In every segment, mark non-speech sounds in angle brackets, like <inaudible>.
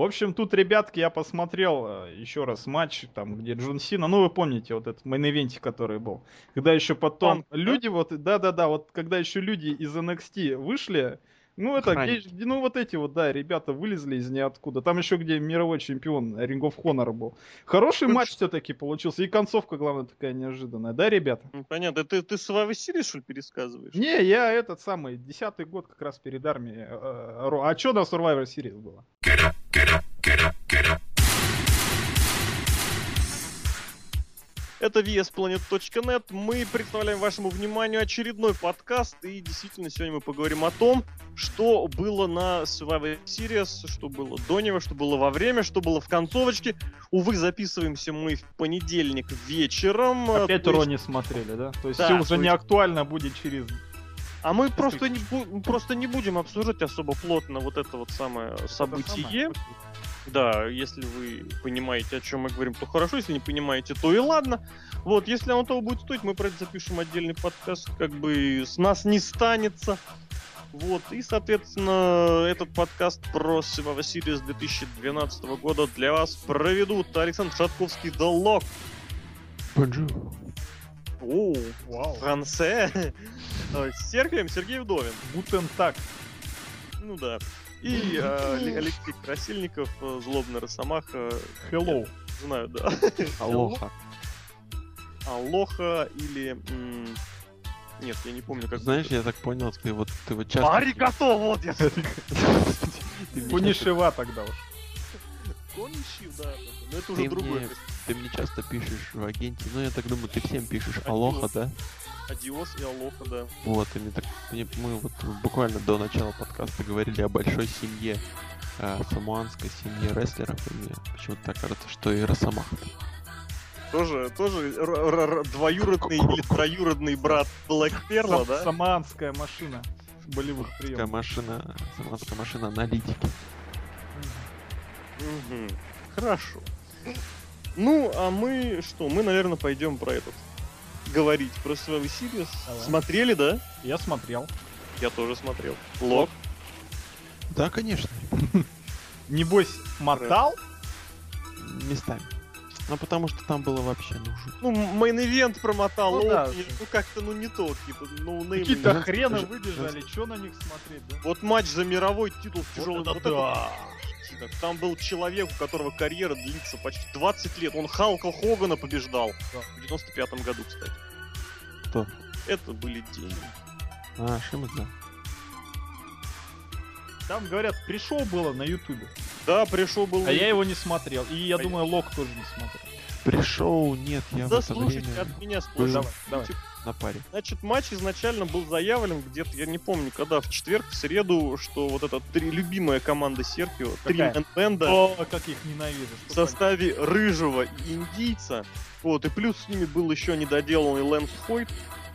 В общем, тут, ребятки, я посмотрел э, еще раз матч, там, где Джон Сина, ну, вы помните, вот этот main event е, который был. Когда еще потом да? люди, вот, да-да-да, вот, когда еще люди из NXT вышли, ну, это, гей- ну, вот эти вот, да, ребята вылезли из ниоткуда. Там еще где мировой чемпион Ring of Honor был. Хороший Ну, матч все-таки получился. И концовка, главное, такая неожиданная. Да, ребята? Ну, Понятно, ты, ты Survivor Series, что ли, пересказываешь? Не, я этот самый, десятый год как раз перед армией. э, э, А что на Survivor Series было? Это VSPlanet.net. Мы представляем вашему вниманию очередной подкаст. И действительно, сегодня мы поговорим о том, что было на Survivor Series, что было до него, что было во время, что было в концовочке. Увы, записываемся мы в понедельник вечером. Опять То есть- Ро не смотрели, да? То есть Да, всё уже то не есть- актуально будет через... А мы просто не, просто не будем обсуждать особо плотно вот это вот самое это событие. самое. Да, если вы понимаете, о чем мы говорим, то хорошо, если не понимаете, то и ладно. Вот, если оно того будет стоить, мы про это запишем отдельный подкаст, как бы с нас не станется. Вот, и, соответственно, этот подкаст про Survivor Series 2012 года для вас проведут Александр Шатковский The Lock. Bonjour. О, Вау. Франце. <laughs> С Сергеем Сергей Вдовин. Guten Tag. Ну да. И э, Але- Алексей Красильников, э, злобный Росомаха, Hello. знаю, да. Алоха. Алоха или... м, Нет, я не помню, как... Знаешь, я так понял, ты вот ты вот часто... Аригато, вот я... <laughs> Кунишева тогда уж. Конищив, да. Но это Ты уже другой. мне, ты мне часто пишешь в агенте, ну я так думаю, ты всем пишешь. Алоха, да? Адиос и Алоха, да. Вот, и мне так, мне- мы вот буквально до начала подкаста говорили о большой семье, э, самуанской семье рестлеров, и мне почему-то так кажется, что и Росомаха. Тоже, тоже р- р- р- двоюродный или троюродный брат Блэк Перла, да? Саманская машина болевых Такая приемов. машина, самуанская машина аналитики. Хорошо. Ну, а мы что? Мы, наверное, пойдем про этот говорить про Survivor Series. Давай. Смотрели, да? Я смотрел. Я тоже смотрел. Лок. Да, конечно, Небось, мотал? местами. Ну потому что там было вообще ну жуть. Ну, main event промотал, Ну ну, да. ну как-то, ну не то, типа, no name. Какие-то ну, хрены выбежали, что на них смотреть, да? Вот матч за мировой титул в тяжелом. это вот это вот, Там был человек, у которого карьера длится почти 20 лет. Он Халка Хогана побеждал. Да. В 95 году, кстати. Кто? Это были деньги. А, Шимас, да. Там, говорят, пришел было на ютубе. Да, пришел был. А я его не смотрел. И я А думаю, Лок тоже не смотрел. Пришел, нет, я в Да это время от меня был сплошь. Давай, давай. На паре. Значит, матч изначально был заявлен где-то, я не помню, когда, в четверг, в среду, что вот эта три любимая команда Серкио, три Какая? бенда О, как их ненавижу. в составе рыжего и индийца. Вот, и плюс с ними был еще недоделанный Лэнс Хойт,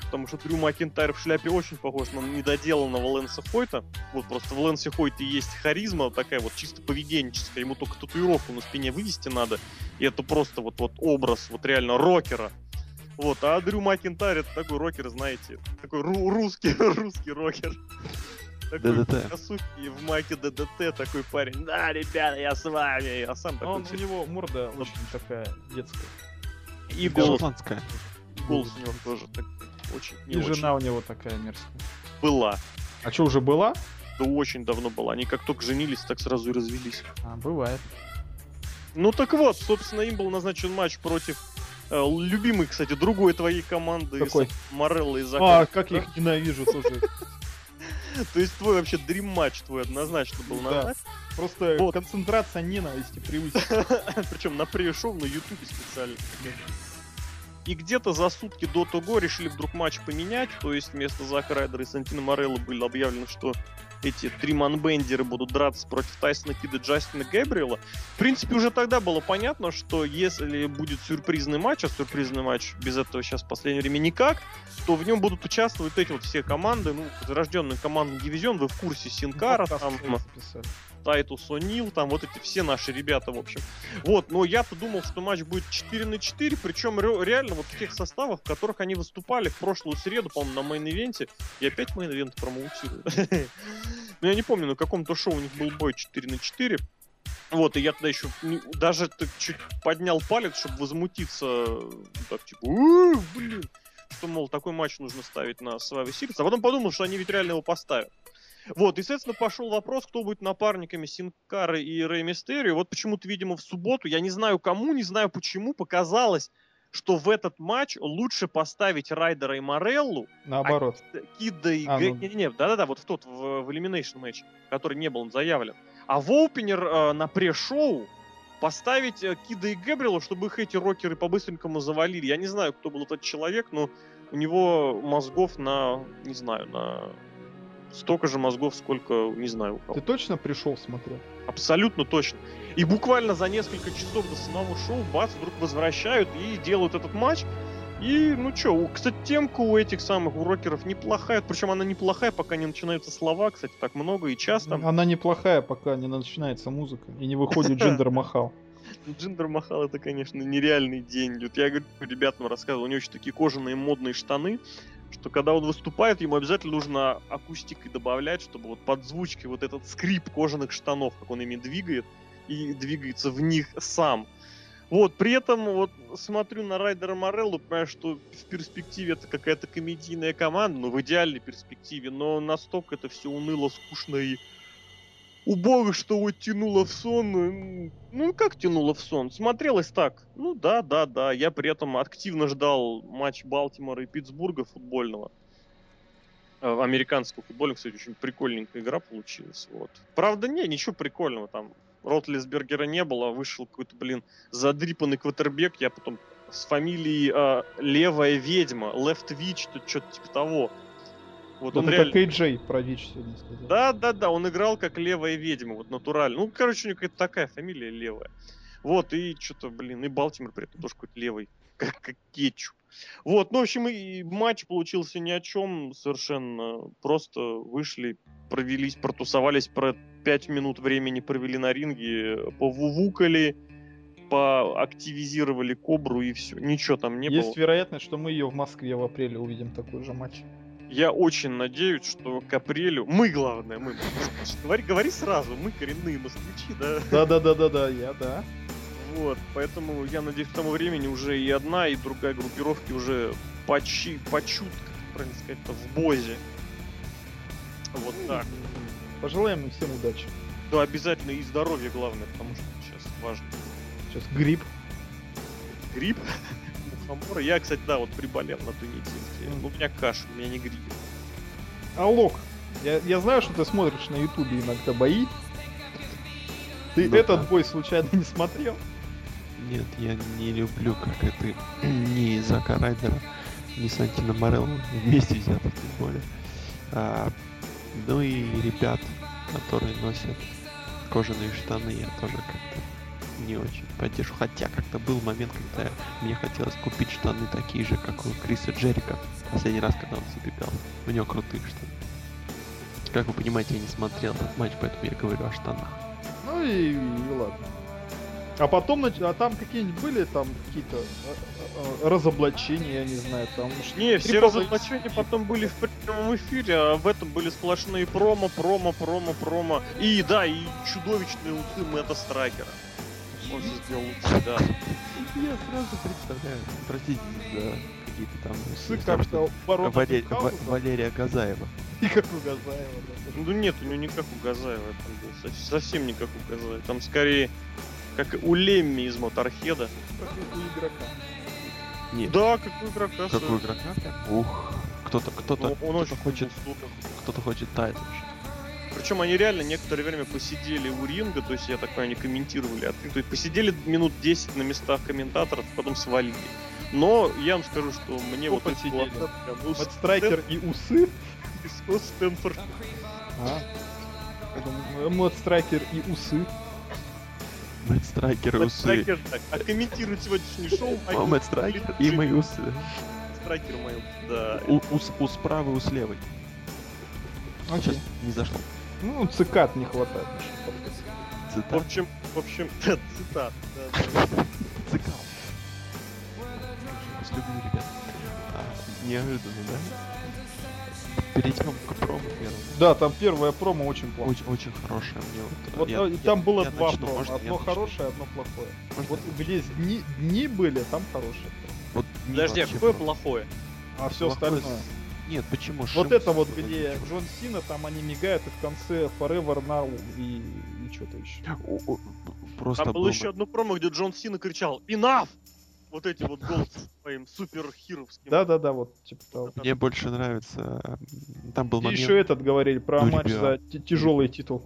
потому что Дрю Макинтайр в шляпе очень похож на недоделанного Лэнса Хойта. Вот просто в Лэнсе Хойте есть харизма, такая вот чисто поведенческая, ему только татуировку на спине вывести надо, и это просто вот, вот образ вот реально рокера. Вот, а Дрю Макинтайр это такой рокер, знаете, такой ру- русский, <laughs> русский рокер. Такой ДДТ. косухи в майке ДДТ такой парень. Да, ребята, я с вами. А сам А такой он, у него морда <laughs> очень такая детская. и голос, Шотландская. голос у него тоже так, очень не И очень жена у него такая мерзкая. была. А что, уже была? Да очень давно была. Они как только женились, так сразу и развелись. А, бывает. Ну так вот, собственно, им был назначен матч против э, любимой, кстати, другой твоей команды Какой? Морелла и А, Зака. как я их ненавижу, слушай. <laughs> То есть твой вообще дрим матч твой однозначно был Да. назначен. Просто Вот. концентрация ненависти превысила. Причем на пресс-шоу <laughs> на Ютубе специально. И где-то за сутки до того решили вдруг матч поменять, то есть вместо Зака Райдера и Сантина Морелло было объявлено, что эти три манбендеры будут драться против Тайсона Кида Джастина Гэбриэла. В принципе, уже тогда было понятно, что если будет сюрпризный матч, а сюрпризный матч без этого сейчас в последнее время никак, то в нем будут участвовать эти вот все команды, ну, возрожденный командный дивизион, вы в курсе Синкара, там, записали. Тайтус О'Нил, там вот эти все наши ребята, в общем. Вот, но я-то думал, что матч будет 4 на 4, причем ре- реально вот в тех составах, в которых они выступали в прошлую среду, по-моему, на Main Event е. Я опять Main Event промоутирую. <laughs> Ну, я не помню, на каком-то шоу у них был бой 4 на 4. Вот, и я тогда еще даже чуть поднял палец, чтобы возмутиться, так типа, «У, блин, что, мол, такой матч нужно ставить на Survivor Series, а потом подумал, что они ведь реально его поставят. Вот, и, соответственно, пошел вопрос, кто будет напарниками Синкары и Рэй Мистерио. Вот почему-то, видимо, в субботу, я не знаю кому, не знаю почему, показалось, что в этот матч лучше поставить Райдера и Мореллу, Наоборот. Кида и А, Гэ- ну. Не-не-не, да-да-да, вот в тот, в, в Elimination матч, который не был заявлен. А в опенер э, на пре-шоу поставить э, Кида и Гэбриэла, чтобы их эти рокеры по-быстренькому завалили. Я не знаю, кто был этот человек, но у него мозгов на, не знаю, на столько же мозгов, сколько, не знаю, у кого. Ты точно пришел смотрел? Абсолютно точно. И буквально за несколько часов до самого шоу бац, вдруг возвращают и делают этот матч. И, ну чё, кстати, темка у этих самых, у рокеров неплохая. Причем она неплохая, пока не начинаются слова, кстати, так много и часто. Она неплохая, пока не начинается музыка и не выходит Джиндер Махал. <laughs> Джиндер Махал это, конечно, нереальный день. Вот я говорю, ребятам рассказывал, у него очень такие кожаные модные штаны, что когда он выступает, ему обязательно нужно акустикой добавлять, чтобы вот под звучкой вот этот скрип кожаных штанов, как он ими двигает, и двигается в них сам. Вот, при этом вот смотрю на Райдера Мореллу, понимаю, что в перспективе это какая-то комедийная команда, ну, в идеальной перспективе, но настолько это все уныло, скучно и убого, что вот тянуло в сон. м, Ну, как тянуло в сон? Смотрелось так. Ну, да, да, да. Я при этом активно ждал матч Балтимора и Питтсбурга футбольного. Э, Американского футбольного, кстати, очень прикольненькая игра получилась. Вот. Правда, не, ничего прикольного там. Ротлисбергера не было, вышел какой-то, блин, задрипанный квотербек. Я потом с фамилией э, Левая ведьма, Left Witch, что-то типа того. Вот он Это реально... как Эйджей про ВИЧ сегодня сказал. Да, да, да, он играл как левая ведьма, вот натурально. Ну, короче, у него какая-то такая фамилия левая. Вот, и что-то, блин, и Балтимор при этом тоже какой-то левый, <laughs> как, как кетчуп. Вот, ну, в общем, и матч получился ни о чем совершенно. Просто вышли, провелись, протусовались, про пять минут времени провели на ринге, повувукали, поактивизировали кобру и все. Ничего там не было. Есть вероятность, что мы ее в Москве в апреле увидим такой же матч. Я очень надеюсь, что к апрелю... Мы, главное, мы. Говори, говори сразу, мы коренные москвичи, да? Да-да-да-да-да, я, да. Вот, поэтому я надеюсь, к тому времени уже и одна, и другая группировки уже почи, почут, как правильно сказать, в бозе. Вот так. Пожелаем им всем удачи. Да, обязательно и здоровья главное, потому что сейчас важно. Сейчас грипп. Грипп, мухомора. Я, кстати, да, вот приболел на той неделе. У меня кашель, у меня не грипп. Аллок, я, я знаю, что ты смотришь на ютубе иногда бои. Ты Ну этот да. бой случайно не смотрел? Нет, я не люблю, как это <clears throat> ни Зака Райдера, ни Сантино Морелло вместе взятых тем более. А, ну и ребят, которые носят кожаные штаны, я тоже как-то не очень поддержу. Хотя как-то был момент, когда мне хотелось купить штаны такие же, как у Криса Джерика. Последний раз, когда он забегал. У него крутые штаны. Как вы понимаете, я не смотрел этот матч, поэтому я говорю о штанах. Ну и, и ладно. А потом, а там какие-нибудь были там какие-то э, э, разоблачения, я не знаю, там... Не, все разоблачения потом были в прямом эфире, а в этом были сплошные промо, промо, промо, промо. И да, и чудовищные усы Мэтта Страйкера. Он все сделал усы, да. Я сразу представляю, простите за какие-то там... Усы потому как что ворота Валерия, Газаева. и как у Газаева, да. Ну нет, у него не как у Газаева там был, со- совсем не как у Газаева. Там скорее как у Лемми из Моторхеда. Как у игрока. Нет, Да, как у игрока. как у игрока. Ух, кто-то, кто-то, Ну, он кто-то очень хочет, кто-то хочет title. Причем они реально некоторое время посидели у ринга, то есть я так понимаю, они комментировали, то есть посидели минут 10 на местах комментаторов, потом свалили. Но я вам скажу, что мне Кто вот эти глаза прям, ну, <laughs> Вот страйкер и усы. Стэн- Стэнфорд. А. Я думаю, Мод страйкер и усы. Мэтт Страйкер и усы. Так, а комментирует сегодняшнее шоу А, Мэтт Страйкер и мои усы. Страйкер мой, да. У- Ус, ус правый, ус левый. Сейчас не зашло. Ну, цикад не хватает. подкасте. В Цитат. общем, в общем, <laughs> цитат. да, да. Цикал. Вас люблю, ребят. А, неожиданно, да? перейдем к промо первому. Да, там первая промо очень плохая. Очень, очень хорошая мне вот. Вот я- э, я- там было я два начну, промо. можно я Одно хорошее, одно плохое. Можно Вот я где дни, дни были, там хорошее. Вот Подожди, а какое плохое? А все Плохое остальное. Нет, почему? Вот Шимс это вот, где ничего. Джон Сина, там они мигают, и в конце Forever Now и, и что-то еще. О- о, Просто Там было был еще одно промо, где Джон Сина кричал «Enough!» Вот эти вот голосы своим суперхировским. Да-да-да, вот, типа того. Мне больше нравится. м, Там был И момент. еще этот говорили про Ну, матч за тяжелый титул.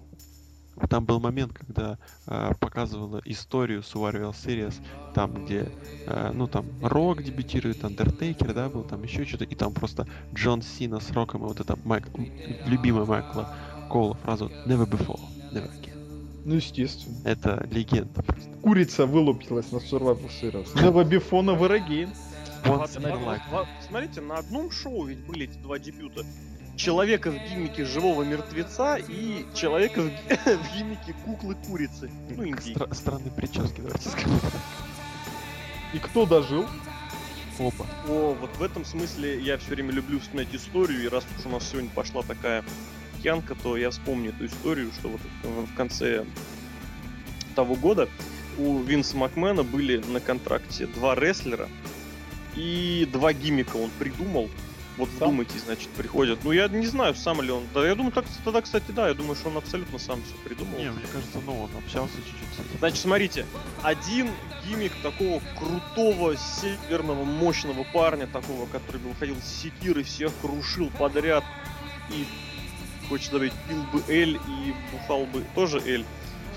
Там был момент, когда а, показывала историю Survival Series, там, где, а, ну, там, Рок дебютирует, Андертейкер, да, был, там еще что-то, и там просто Джон Сина с Роком, и вот это Майк, любимая Майкла Кола фраза «Never before, never again». Ну, естественно. Это легенда просто. Курица вылупилась на Survivor Series. Never before, never again. Смотрите, на одном шоу ведь были эти два дебюта. Человека в гиммике живого мертвеца и человека в, <laughs> в гиммике куклы-курицы. Ну. Стра- странные прически, давайте скажем. И кто дожил? Опа. О, вот в этом смысле я все время люблю вспоминать историю, и раз уж у нас сегодня пошла такая янка, то я вспомню эту историю, что вот в конце того года у Винса Макмена были на контракте два рестлера и два гиммика он придумал. Вот Сам? вдумайтесь, значит, приходят. Ну, я не знаю, сам ли он. Да, я думаю, так, тогда, кстати, да, я думаю, что он абсолютно сам все придумал. Не, мне кажется, ну, он общался чуть-чуть. Значит, смотрите, один гиммик такого крутого, северного, мощного парня, такого, который бы выходил с секирой, всех крушил подряд и, хочется добавить, пил бы Эль и бухал бы тоже Эль.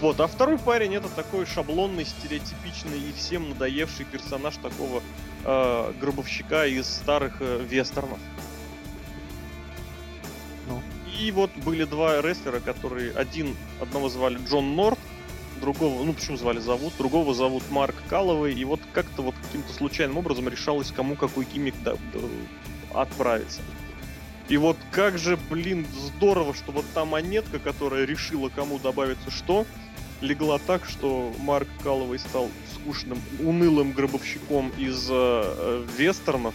Вот, а второй парень это такой шаблонный, стереотипичный и всем надоевший персонаж такого э, гробовщика из старых э, вестернов. Ну. И вот были два рестлера, которые один одного звали Джон Норт, другого, ну почему звали зовут, другого зовут Марк Калловый, и вот как-то вот каким-то случайным образом решалось, кому какой гиммик да- да, отправиться. И вот как же, блин, здорово, что вот та монетка, которая решила, кому добавится что, легла так, что Марк Кэлловей стал скучным, унылым гробовщиком из э, э, вестернов,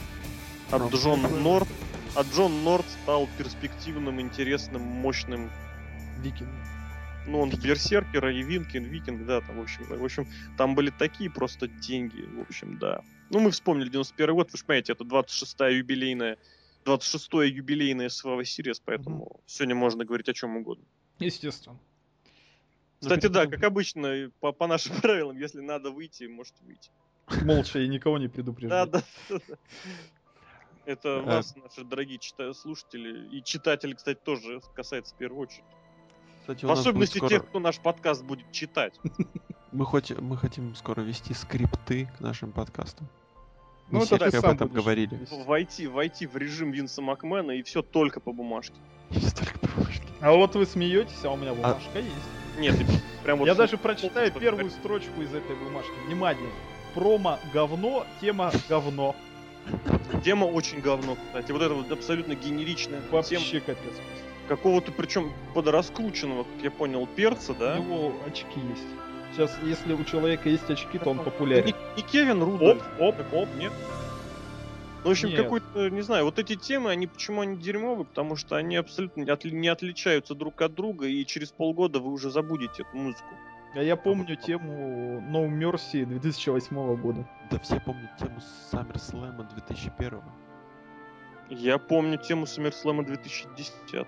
а Джон Норт, а Джон Норт стал перспективным, интересным, мощным Викинг. ну, он Берсеркера и Винкин, Викинг, да, там, в общем, в общем, там были такие просто деньги, в общем, да. Ну, мы вспомнили 91 год, вы же понимаете, это 26-я юбилейная, 26-е юбилейное Survivor Series, поэтому сегодня можно говорить о чем угодно. Естественно. Кстати, да, как обычно, по, по нашим <laughs> правилам, если надо выйти, можете выйти. Молча и никого не Да, предупреждать. да, да. Это Э. вас, наши дорогие слушатели, и читатели, кстати, тоже касается в первую очередь. Кстати, В особенности скоро- тех, кто наш подкаст будет читать. Мы, хоть, мы хотим скоро вести скрипты к нашим подкастам. Ну, Мы это все ты об этом говорили. Войти, войти в режим Винса Макмена, и все только по бумажке. <laughs> И столько бумажки. А вот вы смеетесь, а у меня бумажка есть. Нет, и прям вот... Я даже прочитаю первую строчку из этой бумажки. Внимание. Промо говно, тема говно. Тема очень говно, кстати. Вот это вот абсолютно генеричная тема Вообще капец. какого-то, причем подраскрученного, как я понял, перца, да? У него очки есть. Сейчас, если у человека есть очки, то он популярен. не Кевин Оп, Рудольф. оп, Так, оп. Нет? Ну, в общем, Нет. какой-то, не знаю, вот эти темы, они почему они дерьмовые? Потому что они абсолютно не отли- не отличаются друг от друга, и через полгода вы уже забудете эту музыку. А я помню тему No Mercy 2008 года. Да все помнят тему SummerSlam 2001 Я помню тему SummerSlam 2010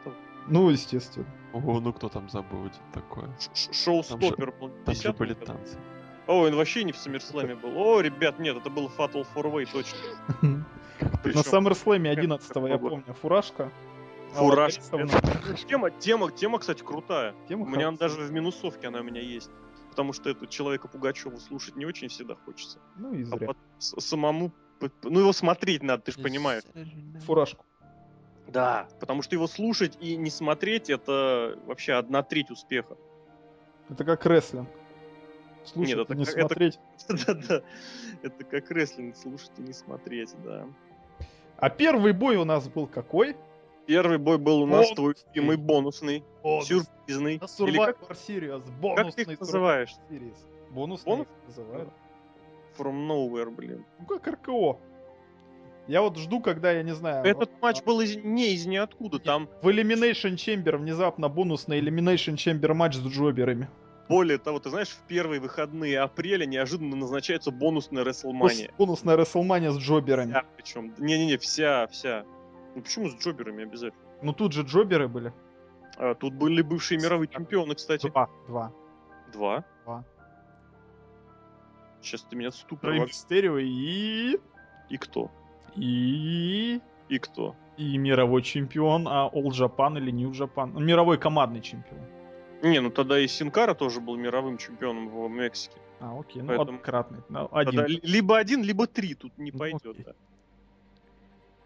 Ну, естественно. Ого, ну кто там забудет такое? Ш- Шоу Там же- Там же 10 были танцы. О, он вообще не в SummerSlam был. О, ребят, нет, это был Fatal 4 точно. <laughs> На Причем SummerSlam 11 какого я помню. Фуражка. А Фуражка. Тема, тема, тема, кстати, крутая. Тема У меня хорошая. даже в минусовке она у меня есть. Потому что это человека Пугачева слушать не очень всегда хочется. Ну и А зря. самому... Ну, его смотреть надо, ты же понимаешь. Фуражку. Да. Потому что его слушать и не смотреть, это вообще одна треть успеха. Это как рестлинг. Слушать Нет, и это не как- это- смотреть. <laughs> Да-да. Это как рестлинг слушать и не смотреть, да. А первый бой у нас был какой? Первый бой был у нас твой любимый бонусный, Бонус. сюрпризный. На Или как, Survivor Series. как Бонусный ты их Survivor называешь? Series. Бонусный Бонус? называют. From nowhere, блин. Ну как РКО. Я вот жду, когда, я не знаю... Этот матч был из, не из ниоткуда, там В Elimination Chamber внезапно бонусный Elimination Chamber матч с джоберами. Более того, ты знаешь, в первые выходные апреля неожиданно назначается бонусная WrestleMania. Бонусная WrestleMania с джоберами. Вся причем. Не-не-не, вся, вся. Ну почему с джоберами обязательно? Ну тут же джоберы были. А, тут были бывшие мировые чемпионы, кстати. Два. Два. Два. Два. Сейчас ты меня ступор вог- Мистерио и... И кто? И... И кто? И мировой чемпион, а All Japan или New Japan. Мировой командный чемпион. Не, ну тогда и Синкара тоже был мировым чемпионом в Мексике. А, окей, ну Поэтому- однократный. Ну, Тогда Один. ли- либо один, либо три тут не Ну, пойдет. окей. да.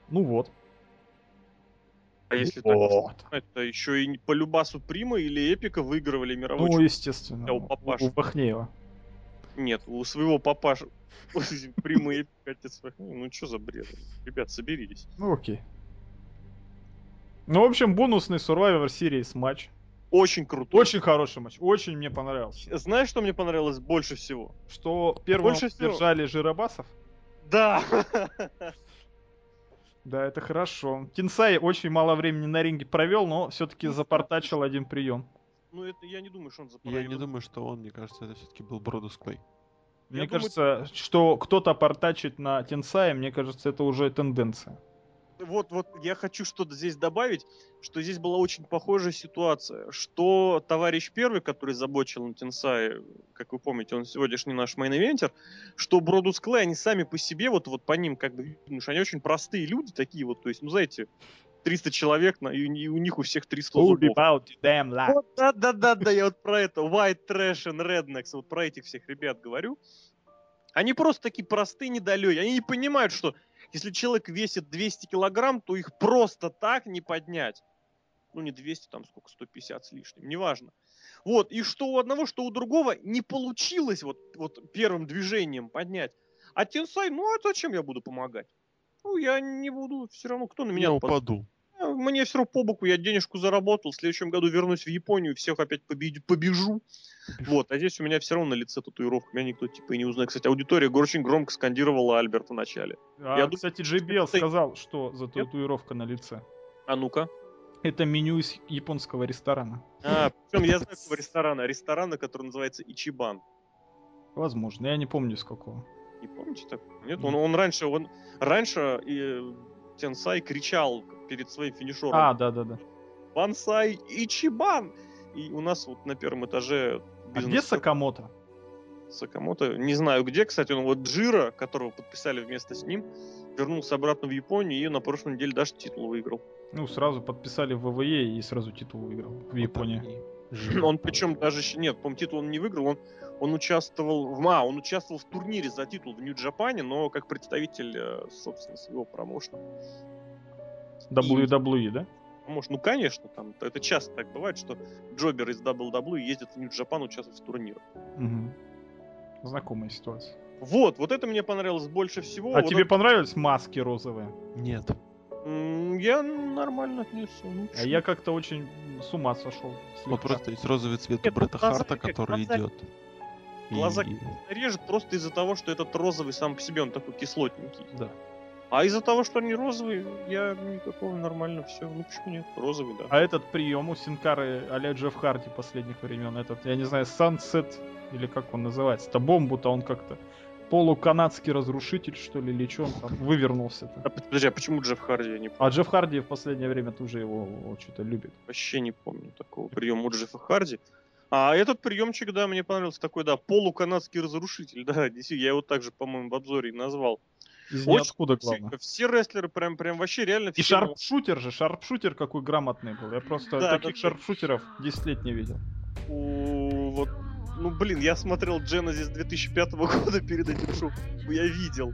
Ну вот. А если так Вот. это еще и по Любасу Прима или Эпика выигрывали мировой Ну, естественно. У папаши. У Бахнеева. Нет, у своего папаша <laughs> Прима и Эпика отец. Ну что за бред? Ребят, соберитесь. Ну, окей. Ну, в общем, бонусный Survivor Series матч. Очень крутой. Очень хороший матч. Очень мне понравился. Знаешь, что мне понравилось больше всего? Что первым Больше всего. держали Жиробасов. Да! <laughs> Да, это хорошо. Кинсай очень мало времени на ринге провел, но все-таки запортачил один прием. Ну, это я не думаю, что он Я заправил. не думаю, что он, мне кажется, это все-таки был Бродус Клей. Мне Я думаю, кажется, что кто-то портачит на Тенсае, мне кажется, это уже тенденция. Вот, вот я хочу что-то здесь добавить, что здесь была очень похожая ситуация, что товарищ первый, который за botch ил на Тенсае, как вы помните, он сегодняшний наш main eventer, что Бродус Клей, они сами по себе, вот, вот по ним как бы, видно, что они очень простые люди такие вот, то есть, ну, знаете, 300 человек, и, у- и у них у всех 300 зубов. about damn life. Вот, да-да-да-да, я вот про это, White Trash and Rednecks, вот про этих всех ребят говорю. Они просто такие простые, недалекие. Они не понимают, что если человек весит 200 килограмм, то их просто так не поднять. Ну, не 200, там сколько, 150 с лишним, неважно. Вот, и что у одного, что у другого не получилось вот, вот первым движением поднять. А Тенсай, ну а зачем я буду помогать? Ну, я не буду, все равно, кто на меня Я упаду. А, Мне все равно по боку, я денежку заработал, в следующем году вернусь в Японию, всех опять побе- побежу. Вот, а здесь у меня все равно на лице татуировка, меня никто типа и не узнает. Кстати, аудитория очень громко скандировала Альберта в начале. А, Я кстати, JBL ты- сказал, что за татуировка на лице. А ну-ка. Это меню из японского ресторана. А, причем я знаю какого ресторана. Ресторана, который называется Ичибан. Возможно, я не помню с какого. Не помните так? Нет, он, он раньше, он раньше и Тенсай кричал перед своим финишером. А, да-да-да. Бансай Ичибан! И у нас вот на первом этаже А где бизнес- Сакамото? Сакамото. Не знаю где, кстати, он вот Джира, которого подписали вместе с ним, вернулся обратно в Японию и на прошлой неделе даже титул выиграл. Ну, сразу подписали в ВВЕ и сразу титул выиграл в Японии. Он причем даже еще нет, по титул он не выиграл, он, он участвовал в а, он участвовал в турнире за титул в Нью-Джапане, но как представитель, э, собственно, своего промоушена. WWE, да? Может, ну конечно, там это часто так бывает, что джобер из WWE ездит в Нью-Джапан участвовать в турнирах. Угу. Знакомая ситуация. Вот, вот это мне понравилось больше всего. А Вот тебе это- понравились маски розовые? Нет. Я нормально отнесся. ну, А я как-то очень с ума сошел. Вот просто есть розовый цвет у Нет, ну, Бретта глаза Харта, как- который глаза- идет. И- глаза- режет просто из-за того, что этот розовый сам по себе, он такой кислотненький. Да. А из-за того, что они розовые, я никакого нормально все. Ну почему нет? Розовый, да. А этот прием у Синкары а-ля Джефф Харди последних времен, этот, я не знаю, Sunset, или как он называется, то бомбу-то он как-то полуканадский разрушитель, что ли, или что он там вывернулся-то. А, подожди, а почему Джефф Харди? Я не помню. А Джефф Харди в последнее время тоже его что-то любит. Вообще не помню такого приема у Джеффа Харди. А этот приемчик, да, мне понравился такой, да, полуканадский разрушитель, <laughs> да, я его также, по-моему, в обзоре и назвал. Из Очень ниоткуда, Все, главное. все рестлеры прям, прям вообще реально И все sharpshooter же, sharpshooter какой грамотный был. Я просто Да, таких да, sharpshooter ов 10 лет не видел. У, вот, ну блин, я смотрел Genesis 2005 года перед этим шоу, я видел.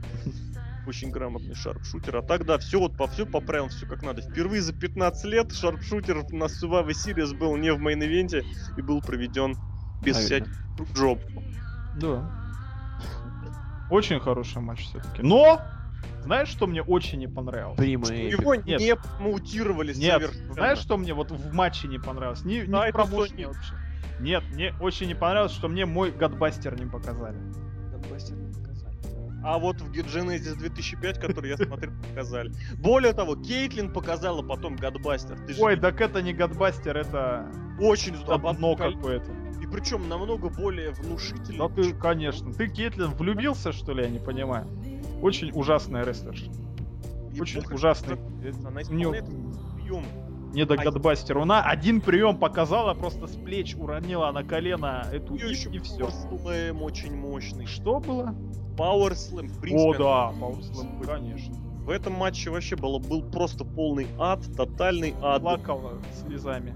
Очень грамотный sharpshooter. А так, да, все вот по все по правилам, все как надо. Впервые за 15 лет sharpshooter на Survivor Series был не в main event е и был проведен без Правильно. всяких джоб. Да. Очень хороший матч все-таки. Но! Знаешь, что мне очень не понравилось? Прима Эпик. Его Нет. не мутировали Нет, совершенно. знаешь, что мне вот в матче не понравилось? Не, не Да, в промоушене вообще. Нет, мне очень не понравилось, что мне мой гадбастер не показали. А вот в Genesis 2005, который я смотрел, показали. Более того, Кейтлин показала потом же Ой, так это не Гадбастер, это очень одно какое-то. Причем намного более внушительно. Ну ты, конечно. Ты, Кейтлин, влюбился, что ли, я не понимаю? Очень ужасная рестлерша. Очень похоть, ужасный. Она У неё исполняет прием. не до А-. Она один прием показала, просто с плеч уронила на колено эту и, еще и все. Power Slam очень мощный. Что было? Power Slam, в О, принципе, да, Паунслэм, конечно. в этом матче вообще было, был просто полный ад, тотальный ад. Плакала слезами.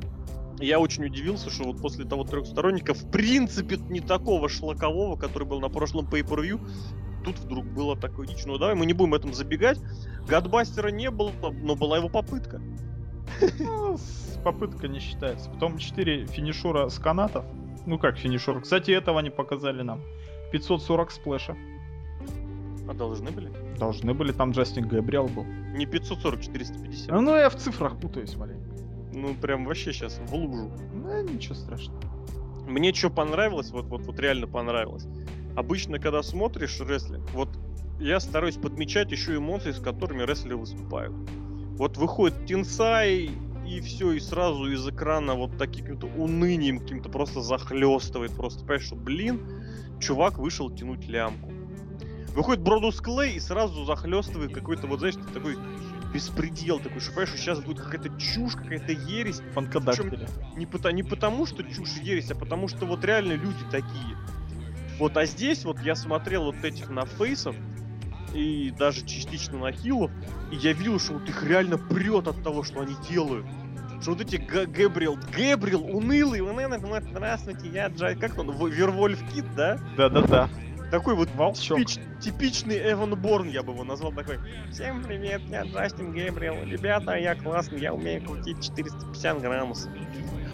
Я очень удивился, что вот после того трехсторонника, в принципе, не такого шлакового, который был на прошлом pay per view тут вдруг было такое дичь. Ну давай мы не будем этом забегать. Гадбастера не было, но была его попытка. Ну, попытка не считается. Потом 4 финишура с канатов. Ну как финишур? Кстати, этого не показали нам. 540 сплэша. А должны были? Должны были, там Джастин Габриэл был. Не 540, 450. А, Ну, я в цифрах путаюсь, маленько. Ну, прям вообще сейчас в лужу. Ну, ничего страшного. Мне что понравилось, вот, вот, вот реально понравилось. Обычно, когда смотришь рестлинг, вот я стараюсь подмечать еще эмоции, с которыми рестлеры выступают. Вот выходит Тинсай, и все, и сразу из экрана вот таким каким-то унынием, каким-то просто захлестывает. Просто понимаешь, что, блин, чувак вышел тянуть лямку. Выходит Бродус Клей и сразу захлестывает какой-то, вот знаешь, такой беспредел такой, что понимаешь, что сейчас будет какая-то чушь, какая-то ересь, Фанкодактили. не, пота- не потому, что чушь ересь, а потому что вот реально люди такие. Вот, а здесь вот я смотрел вот этих на фейсов, и даже частично на хилов, и я видел, что вот их реально прет от того, что они делают. Что вот эти Га- Гэбриэл, Гэбриэл, унылый, он, вот, здравствуйте, я Джай, как он, Вервольф Кит, да? Да-да-да. Такой вот Волчок. типич- типичный Эван Борн, я бы его назвал такой. Всем привет, я Джастин Гэбриэл. Ребята, я классный, я умею крутить 450 граммов.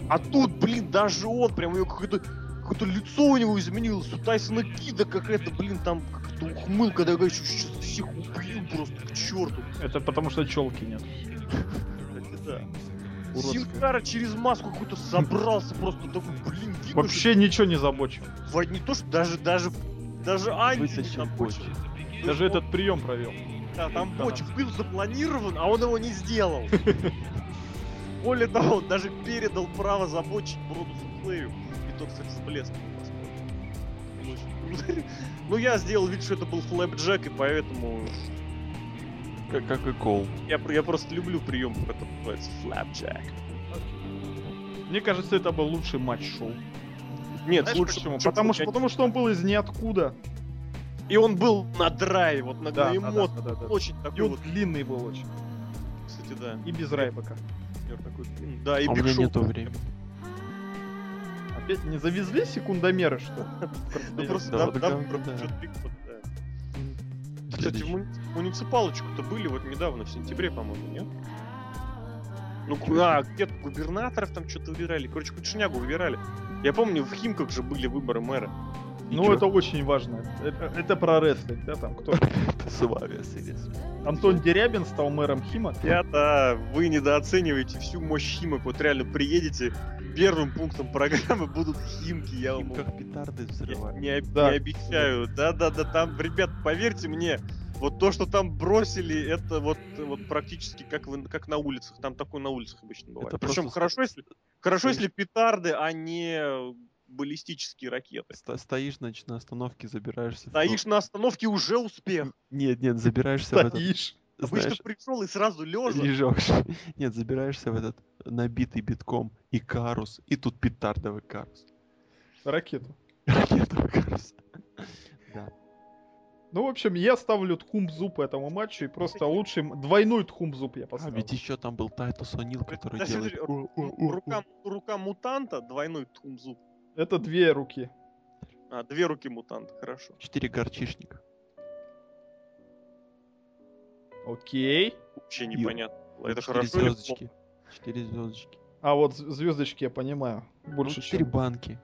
А тут, блин, даже он, прям его какое-то какое-то лицо у него изменилось. У Тайсона Кида какая-то, блин, там как-то ухмылка такая, что сейчас всех убью просто к черту. Это потому что челки нет. Да. Синкара через маску какой-то собрался, просто такой, блин, Вообще ничего не в- не то, что даже, даже, даже Анди забочен. бочи. Даже этот прием провел. Да, там Да. боч был запланирован, а он его не сделал. <laughs> Более того, он даже передал право забочить Броду Клею. И тот, кстати, с блеском. <laughs> Ну, я сделал вид, что это был флэпджек, и поэтому Как, как и Кол. я, я просто люблю прием, который называется флэпджек. Мне кажется, это был лучший матч шоу. Нет, Знаешь лучше, почему? Потому что, потому что он был из ниоткуда. И он был на драйве, вот на, Да, на да, эмоциях. да, да, да. Очень И такой он вот, длинный был очень. кстати, да. И без Райбека. Такой, да, и А у меня нету времени. Опять не завезли секундомеры, что? <laughs> Ну, просто Да, да, да, да, да, да. да. Кстати, муниципалочку-то были вот недавно, в сентябре, по-моему, нет? Ну, а, где-то губернаторов там что-то выбирали. Короче, какую-то шнягу выбирали. Я помню, в Химках же были выборы мэра. И Ну, чё? это очень важно. Это, это про рестлинг, да, там кто? Антон Дерябин стал мэром Хима. Ребята, вы недооцениваете всю мощь Химок. Вот реально приедете, первым пунктом программы будут Химки. Я вам как петарды взрывают. не, об- Да. не обещаю. Да-да-да, там, ребят, поверьте мне, вот то, что там бросили, это вот, вот практически как, в- как на улицах. Там такое на улицах обычно бывает. Это Причем просто хорошо, если, хорошо, стоишь- если петарды, а не баллистические ракеты. Sto- Стоишь, значит, на остановке, забираешься. в Стоишь на остановке, уже успех. Нет, нет, забираешься в этот, Стоишь. Обычно знаешь, пришел и сразу лежа. лежешь. <laughs> Нет, забираешься в этот набитый битком и карус, и тут петардовый карус. Ракету. <laughs> Ракетовый карус. <laughs> Да. Ну, в общем, я ставлю тхумбзуп этому матчу и просто лучший двойной тхумбзуп я А поставлю. ведь еще там был Тайтус О'Нил, который Подожди, делает... Рука, рука мутанта, двойной тумзу. Это две руки. А, две руки мутанта, хорошо. Четыре горчишника. Окей. Вообще И- непонятно. Это Четыре хорошо звездочки. Четыре звездочки. А вот звездочки я понимаю. Больше, Ну, четыре чем... банки.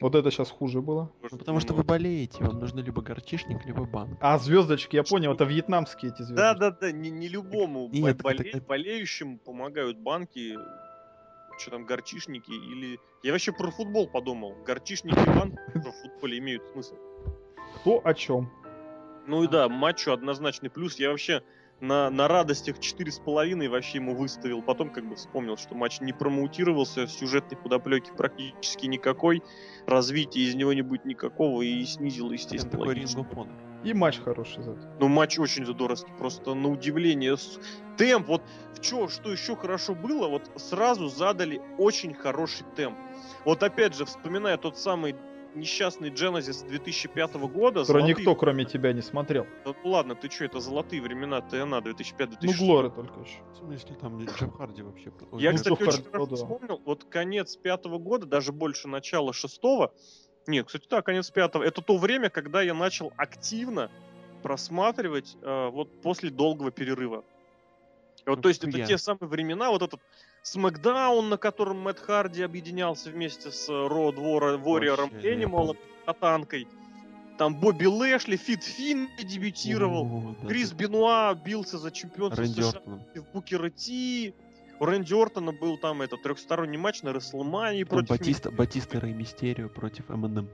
Вот это сейчас хуже было. Ну, потому что вы болеете, вам нужны либо горчишник, либо банк. А, звездочки, я понял, это вьетнамские эти звездочки. Да, да, да, не, не любому Нет, это- боле- это- болеющим помогают банки, что там, горчишники или... Я вообще про футбол подумал. Горчишники и банки <laughs> в футболе имеют смысл. То о чем? Ну и да, матчу однозначный плюс. Я вообще на, на радостях 4,5 вообще ему выставил. Потом как бы вспомнил, что матч не промоутировался, сюжетной подоплеки практически никакой, развития из него не будет никакого и снизил, естественно, такой логично. И матч хороший зато. Ну, матч очень задоровский, просто на удивление. Темп, вот в чё, что еще хорошо было, вот сразу задали очень хороший темп. Вот опять же, вспоминая тот самый несчастный Genesis 2005 года. Который золотые- никто, кроме тебя, не смотрел. Да ну ладно, ты что, это золотые времена ТНА 2005-2006. Ну, Глоры только еще. В смысле, там Джефф Харди вообще... ой, Я, Ну, кстати, Джефф очень хорошо ну да. вспомнил, вот конец пятого года, даже больше начала шестого. Нет, кстати, да, конец пятого. Это то время, когда я начал активно просматривать э, вот после долгого перерыва. Вот, Ну, то есть это я. те самые времена, вот этот Смакдаун, на котором Мэтт Харди объединялся вместе с э, Ро Двора, я Энималом, Татанкой. Там Бобби Лэшли, Фит Финн дебютировал. о, да, Крис да. Бенуа бился за чемпионство Рэнди США против Букера Ти. У Рэнди Ортона был там этот трехсторонний матч на Рестлмании Там против... Батиста, Батиста Рэй Мистерио против МНМ.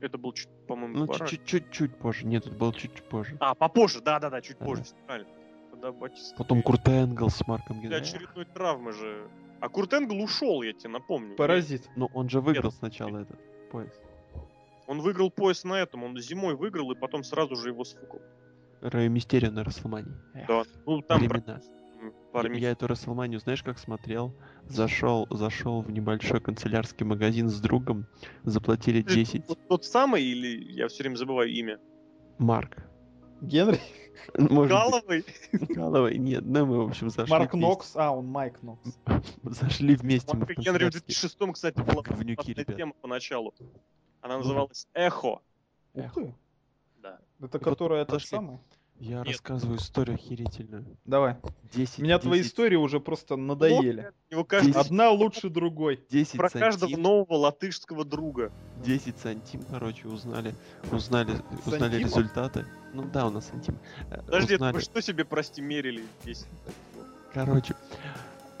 Это был, чуть, по-моему, Ну, чуть-чуть позже. Нет, это было чуть позже. А, попозже, да-да-да, чуть Да. позже, правильно. Тогда Батиста... Потом Курт Энгл с Марком Для Генри. очередной травмы же... А Курт Энгл ушел, я тебе напомню. Паразит. Ну, он же выиграл сначала этот пояс. Он выиграл пояс на этом, он зимой выиграл и потом сразу же его сфукал. Рэй Мистерио на Расселмане. Да. Ну, там Времена. про- пару Я, я эту Расселманию, знаешь, как смотрел? Зашел, зашел в небольшой канцелярский магазин с другом, заплатили 10 Вот тот самый или я все время забываю имя? марк. Генри? Может Галовый? быть? Нет, ну мы, в общем, зашли Марк вместе. Нокс? А, он Майк Нокс. Зашли вместе мы в Марка Генри в канцелярский. 2006 кстати, была В нюки, классная ребят. тема поначалу. Она называлась «Эхо». Ты. Да. Это которая этот подожди. самый? Я Нет. рассказываю историю охерительную. Давай. 10, Меня твои 10, истории уже просто надоели. У него каждый Десять. Одна лучше другой. 10 про каждого сантим, нового латышского друга. 10 сантим, короче, узнали, узнали, узнали результаты. Ну да, у нас сантим. Подожди, узнали, вы что себе, прости, мерили здесь? короче,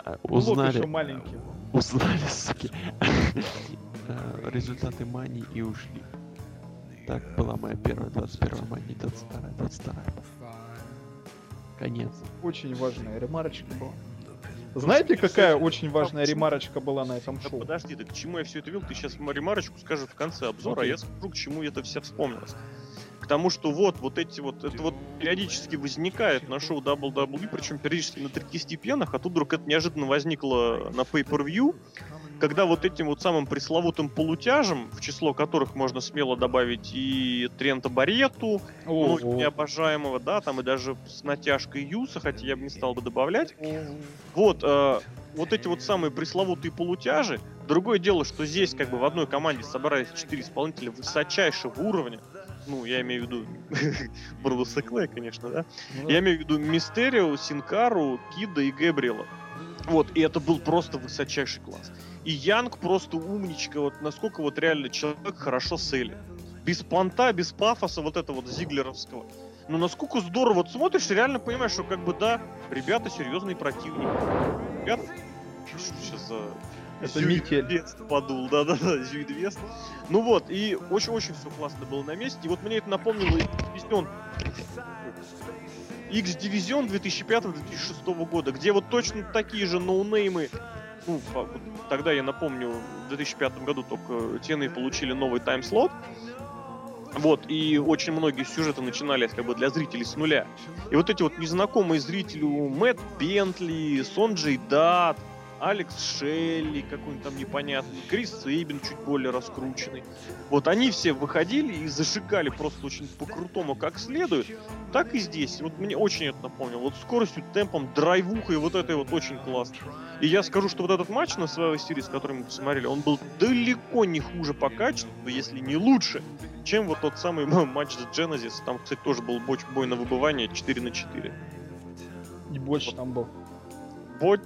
э, Ну, узнали, еще маленький. узнали, суки, <laughs> результаты мани и ушли. Так была моя первая 21 мани, 22 22 Конец. Очень важная ремарочка была. Знаете, какая очень важная ремарочка была на этом Да шоу? подожди, да к чему я все это вел? Ты сейчас ремарочку скажешь в конце обзора, а я скажу, к чему это все вспомнилось. К тому, что вот, вот эти вот, это вот периодически возникает на шоу WWE, причем периодически на 30 пьяных, а тут вдруг это неожиданно возникло на Pay-Per-View, когда вот этим вот самым пресловутым полутяжем, в число которых можно смело добавить и Трента Барету, ну, необожаемого, да, там и даже с натяжкой Юса, хотя я бы не стал бы добавлять. Вот, э, вот эти вот самые пресловутые полутяжи. Другое дело, что здесь как бы в одной команде собрались четыре исполнителя высочайшего уровня. Ну, я имею в виду <laughs> Бродуса Клея, конечно, да? Ну, Я имею в виду Мистерио, Синкару, Кида и Гэбриэла. Вот, и это был просто высочайший класс. И Янг просто умничка, вот насколько вот реально человек хорошо селит. Без понта, без пафоса вот этого вот зиглеровского. Ну насколько здорово, вот смотришь, реально понимаешь, что как бы да, ребята серьезные противники. Ребята, сейчас за Это. Вест подул, да-да-да, Зюидвест. Ну вот, и очень-очень все классно было на месте. И вот мне это напомнило X-Division. X-Division 2005-2006 года, где вот точно такие же ноунеймы ну, вот тогда я напомню, в 2005 году только тены получили новый тайм-слот. Вот, и очень многие сюжеты начинались как бы для зрителей с нуля. И вот эти вот незнакомые зрителю Мэтт Бентли, Сонджей Дат, Алекс Шелли, какой-нибудь там непонятный, Крис Сейбин чуть более раскрученный. Вот они все выходили и зажигали просто очень по-крутому как следует. Так и здесь. Вот мне очень это напомнило. Вот скоростью, темпом, драйвухой, вот это вот очень классно. И я скажу, что вот этот матч на своей серии, который мы посмотрели, он был далеко не хуже по качеству, если не лучше, чем вот тот самый <laughs> матч с Genesis. Там, кстати, тоже был бой на выбывание 4 на 4. И больше там был. Боч,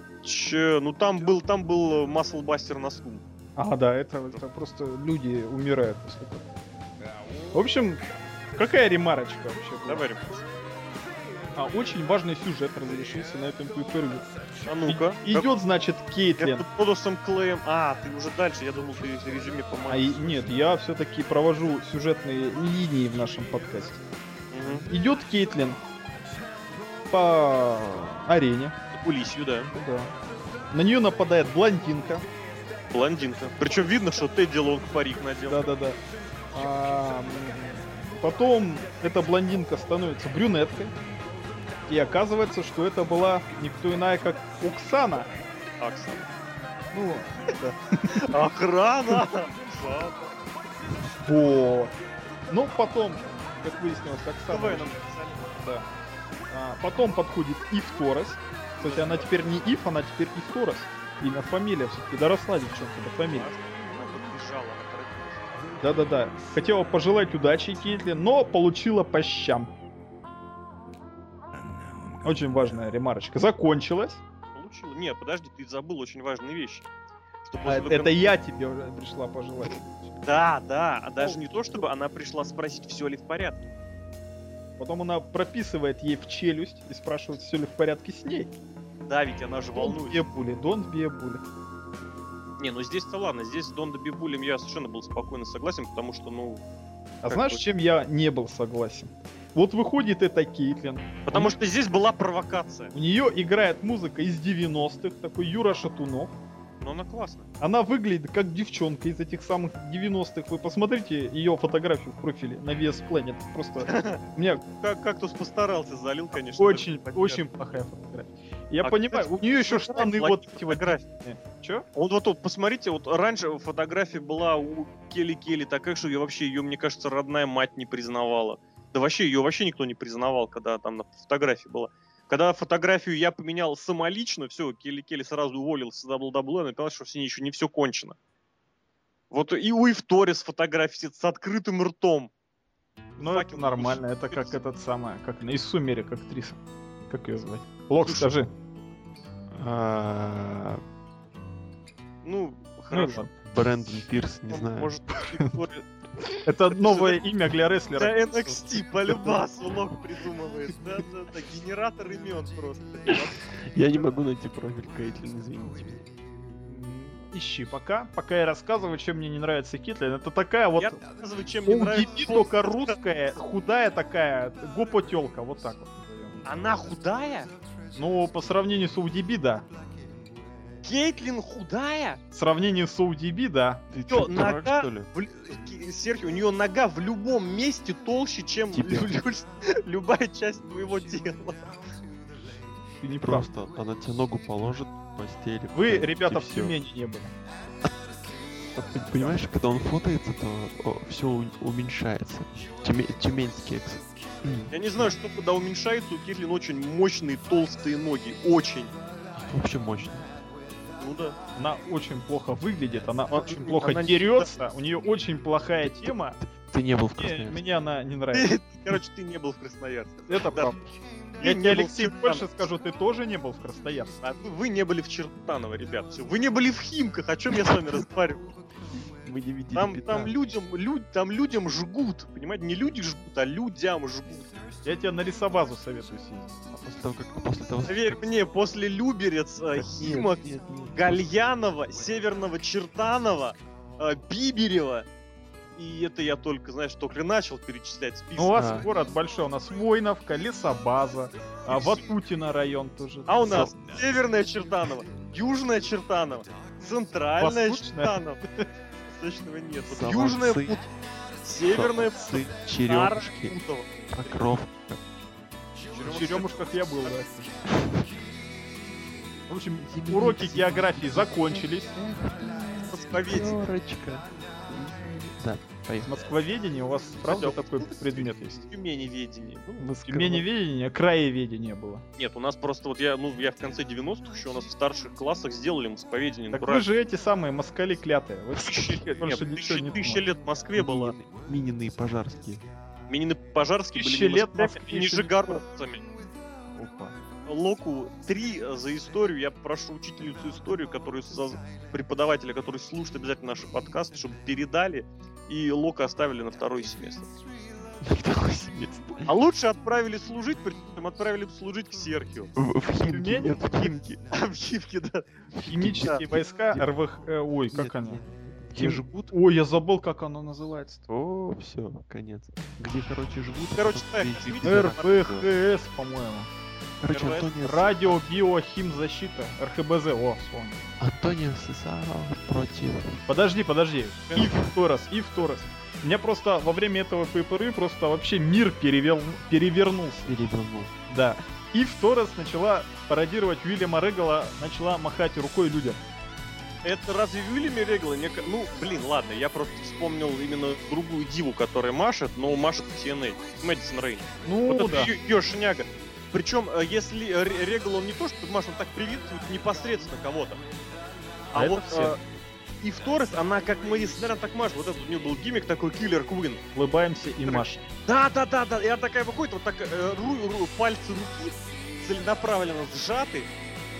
э, ну там был, там был маслбастер на скул. А, да, это, это просто люди умирают после этого. В общем, какая ремарочка вообще была? Давай, Рим. а, очень важный сюжет разрешился на этом пейпервью. А ну-ка. И- Идет, значит, Кейтлин. Это Тодосом Клеем. А, ты уже дальше, я думал, ты резюме по А и- нет, я все-таки провожу сюжетные линии в нашем подкасте. Идет Кейтлин по арене. Улисью, да. Да. На нее нападает блондинка. Блондинка. Причем видно, что Тедди Лонг парик надел. Да-да-да. А, потом эта блондинка становится брюнеткой. И оказывается, что это была никто иная, как Оксана. Аксон. Ну, да. <laughs> Охрана! Вот. Но потом, как выяснилось, Оксана... Да. А, потом подходит Ив Торрес. Кстати, она теперь не Ив, она теперь Ив Торрес. Имя, фамилия все-таки доросла девчонка до фамилии. Да-да-да. Хотела пожелать удачи Кейтлин, но получила по щам. Очень важная ремарочка. Закончилась. Получила. Не, подожди, ты забыл очень важные вещи. А, это кон- я тебе уже пришла пожелать. Да, да, а даже не то, чтобы она пришла спросить, все ли в порядке. Потом она прописывает ей в челюсть и спрашивает, все ли в порядке с ней. Да, ведь она же don't be a bully. Не, ну здесь-то ладно, здесь с Дон Бибулем я совершенно был спокойно согласен, потому что, ну... А знаешь, бы- чем я не был согласен? Вот выходит эта Кейтлин, Потому Ну. что здесь была провокация. у нее играет музыка из 90-х, такой Юра Шатунов. Но она классная. Она выглядит как девчонка из этих самых 90-х. Вы посмотрите ее фотографию в профиле на VS Planet. Просто <laughs> у меня Как кактус постарался, залил, конечно. очень, очень плохая фотография. Я А, понимаю, кстати, у нее еще штаны вот эти фотографии. Че? Вот, вот, вот, посмотрите, вот раньше фотография была у Келли Келли такая, что я вообще ее, мне кажется, родная мать не признавала. Да вообще, ее вообще никто не признавал, когда там на фотографии была. Когда фотографию я поменял самолично, все, Келли Келли сразу уволился с WWE, написал, что с ней еще не все кончено. Вот и у Ивторис фотографии сидит с открытым ртом. Ну, это нормально. Это как этот самый, как она, из Сумерек актриса. Как ее звать? Лок, Слушай, скажи. А, Ну, Ну, хорошо. Брэндон Пирс, не знаю. Может, <laughs> Это новое имя для рестлера. Да NXT по любасу лог придумывает. Да, да, да, генератор имен просто. Я не могу найти профиль Кейтлин, извините. Ищи пока. Пока я рассказываю, чем мне не нравится Китлин. Это такая вот Я рассказываю, чем мне нравится. Только русская, худая такая, гопотелка, вот так вот. Она худая? Ну, по сравнению с ODB, да. Кейтлин худая? В сравнении с ODB, да. Ты дурак, нога? что ли? В Ки- Серхио, у нее нога в любом месте толще, чем лю- <laughs> лю- любая часть твоего тела. Ты не прав. Просто она тебе ногу положит в постели. Вы, ребята, в. Тюмени не были. Понимаешь, когда он фотается, то все уменьшается. Тюме- Тюменский экс. Я не знаю, что когда уменьшается, у Кейтлин очень мощные толстые ноги. Очень. Вообще мощно. Ну да. Она очень плохо выглядит, она очень плохо она не- дерется, у нее очень плохая тема. Ты не был в Мне, Красноярске. мне она не <laughs> нравится. Ты- Короче, ты не был в Красноярске. Это Да. правда. Ты Я не тебе, Алексей, больше скажу, ты тоже не был в Красноярске. А вы- не были в Чертаново, ребят. Вы не были в Химках. О чем я с вами разговариваю? Мы не видели Там, пятна. там людям, люд, там людям жгут, понимаете? Не люди жгут, а людям жгут. Я тебе на лесобазу советую съездить. А после того, как после того, Поверь как- мне, после Люберец, э, Нет, Химок, нет, нет. Гальянова, Северного Чертанова, э, Биберева. И это я только, знаешь, только начал перечислять список. Ну, у вас А. город большой, у нас Войновка, лесобаза, а Ватутина район тоже. А у нас Северная Чертанова, Южная Чертанова, Центральная Восточная? Чертанова. <laughs> Восточного нет. Вот Солонцы. Южная Пут, Северная Пут, черемушки, покровка. В Черемушках я был, да. В общем, уроки географии закончились. Московедение. Пятерочка. Поехали. Москвоведение у вас, правда, а такой предмет есть? Тюменеведение. Ну, Тюменеведение, краеведение было. Нет, у нас просто вот я, ну, я в конце 90-х еще у нас в старших классах сделали московедение. Так вы же эти самые москали клятые. Вы Тысячи лет, нет, тысячи думаете. лет в Москве было. Минины пожарские. Минины Пожарские были Тысячи не лет а не нижегородцами. Опа. Локу 3 за историю. Я прошу учительницу историю, которую за преподавателя, который слушает обязательно наши подкасты, чтобы передали и Лока оставили на второй семестр. <laughs> нагналось место. А лучше отправили служить, причем отправили служить к Серхио. В, в Химки, нет, в Химки. <laughs> А в Химке, да. Химические войска РВХ... э, Ой, как Нет. Хим- Где живут? Ой, я забыл, как оно называется. О, все, конец. Где, короче, живут? Короче, так, города. РПХС, по-моему. Короче, РПХ. Антонио, Радио Биохимзащита. РХБЗ. О, вспомнил. Антонио Сесаро против... Подожди, подожди. Ив Торрес, Ив Торрес. У меня просто во время этого пейперы просто вообще мир перевел, перевернулся. Перевернул. Да. Ив Торрес начала пародировать Уильяма Регала, начала махать рукой людям. Это разве Вильяме Регла? Мне ка- Ну, блин, ладно, я просто вспомнил именно другую диву, которая машет, но машет в TNA. Мэдисон Рейн. Ну, вот да. это ее шняга. Причем, э, если э, Ре- Регал, он не то, что машет, он так приветствует непосредственно кого-то. А, А вот все. э, и в Торрес, она как Мэдисон Рейн так машет. Вот этот у нее был гиммик такой, Киллер Квин. Улыбаемся и машем. Да, да, да, да. И она такая выходит, вот так э, ру- ру- пальцы руки целенаправленно сжаты.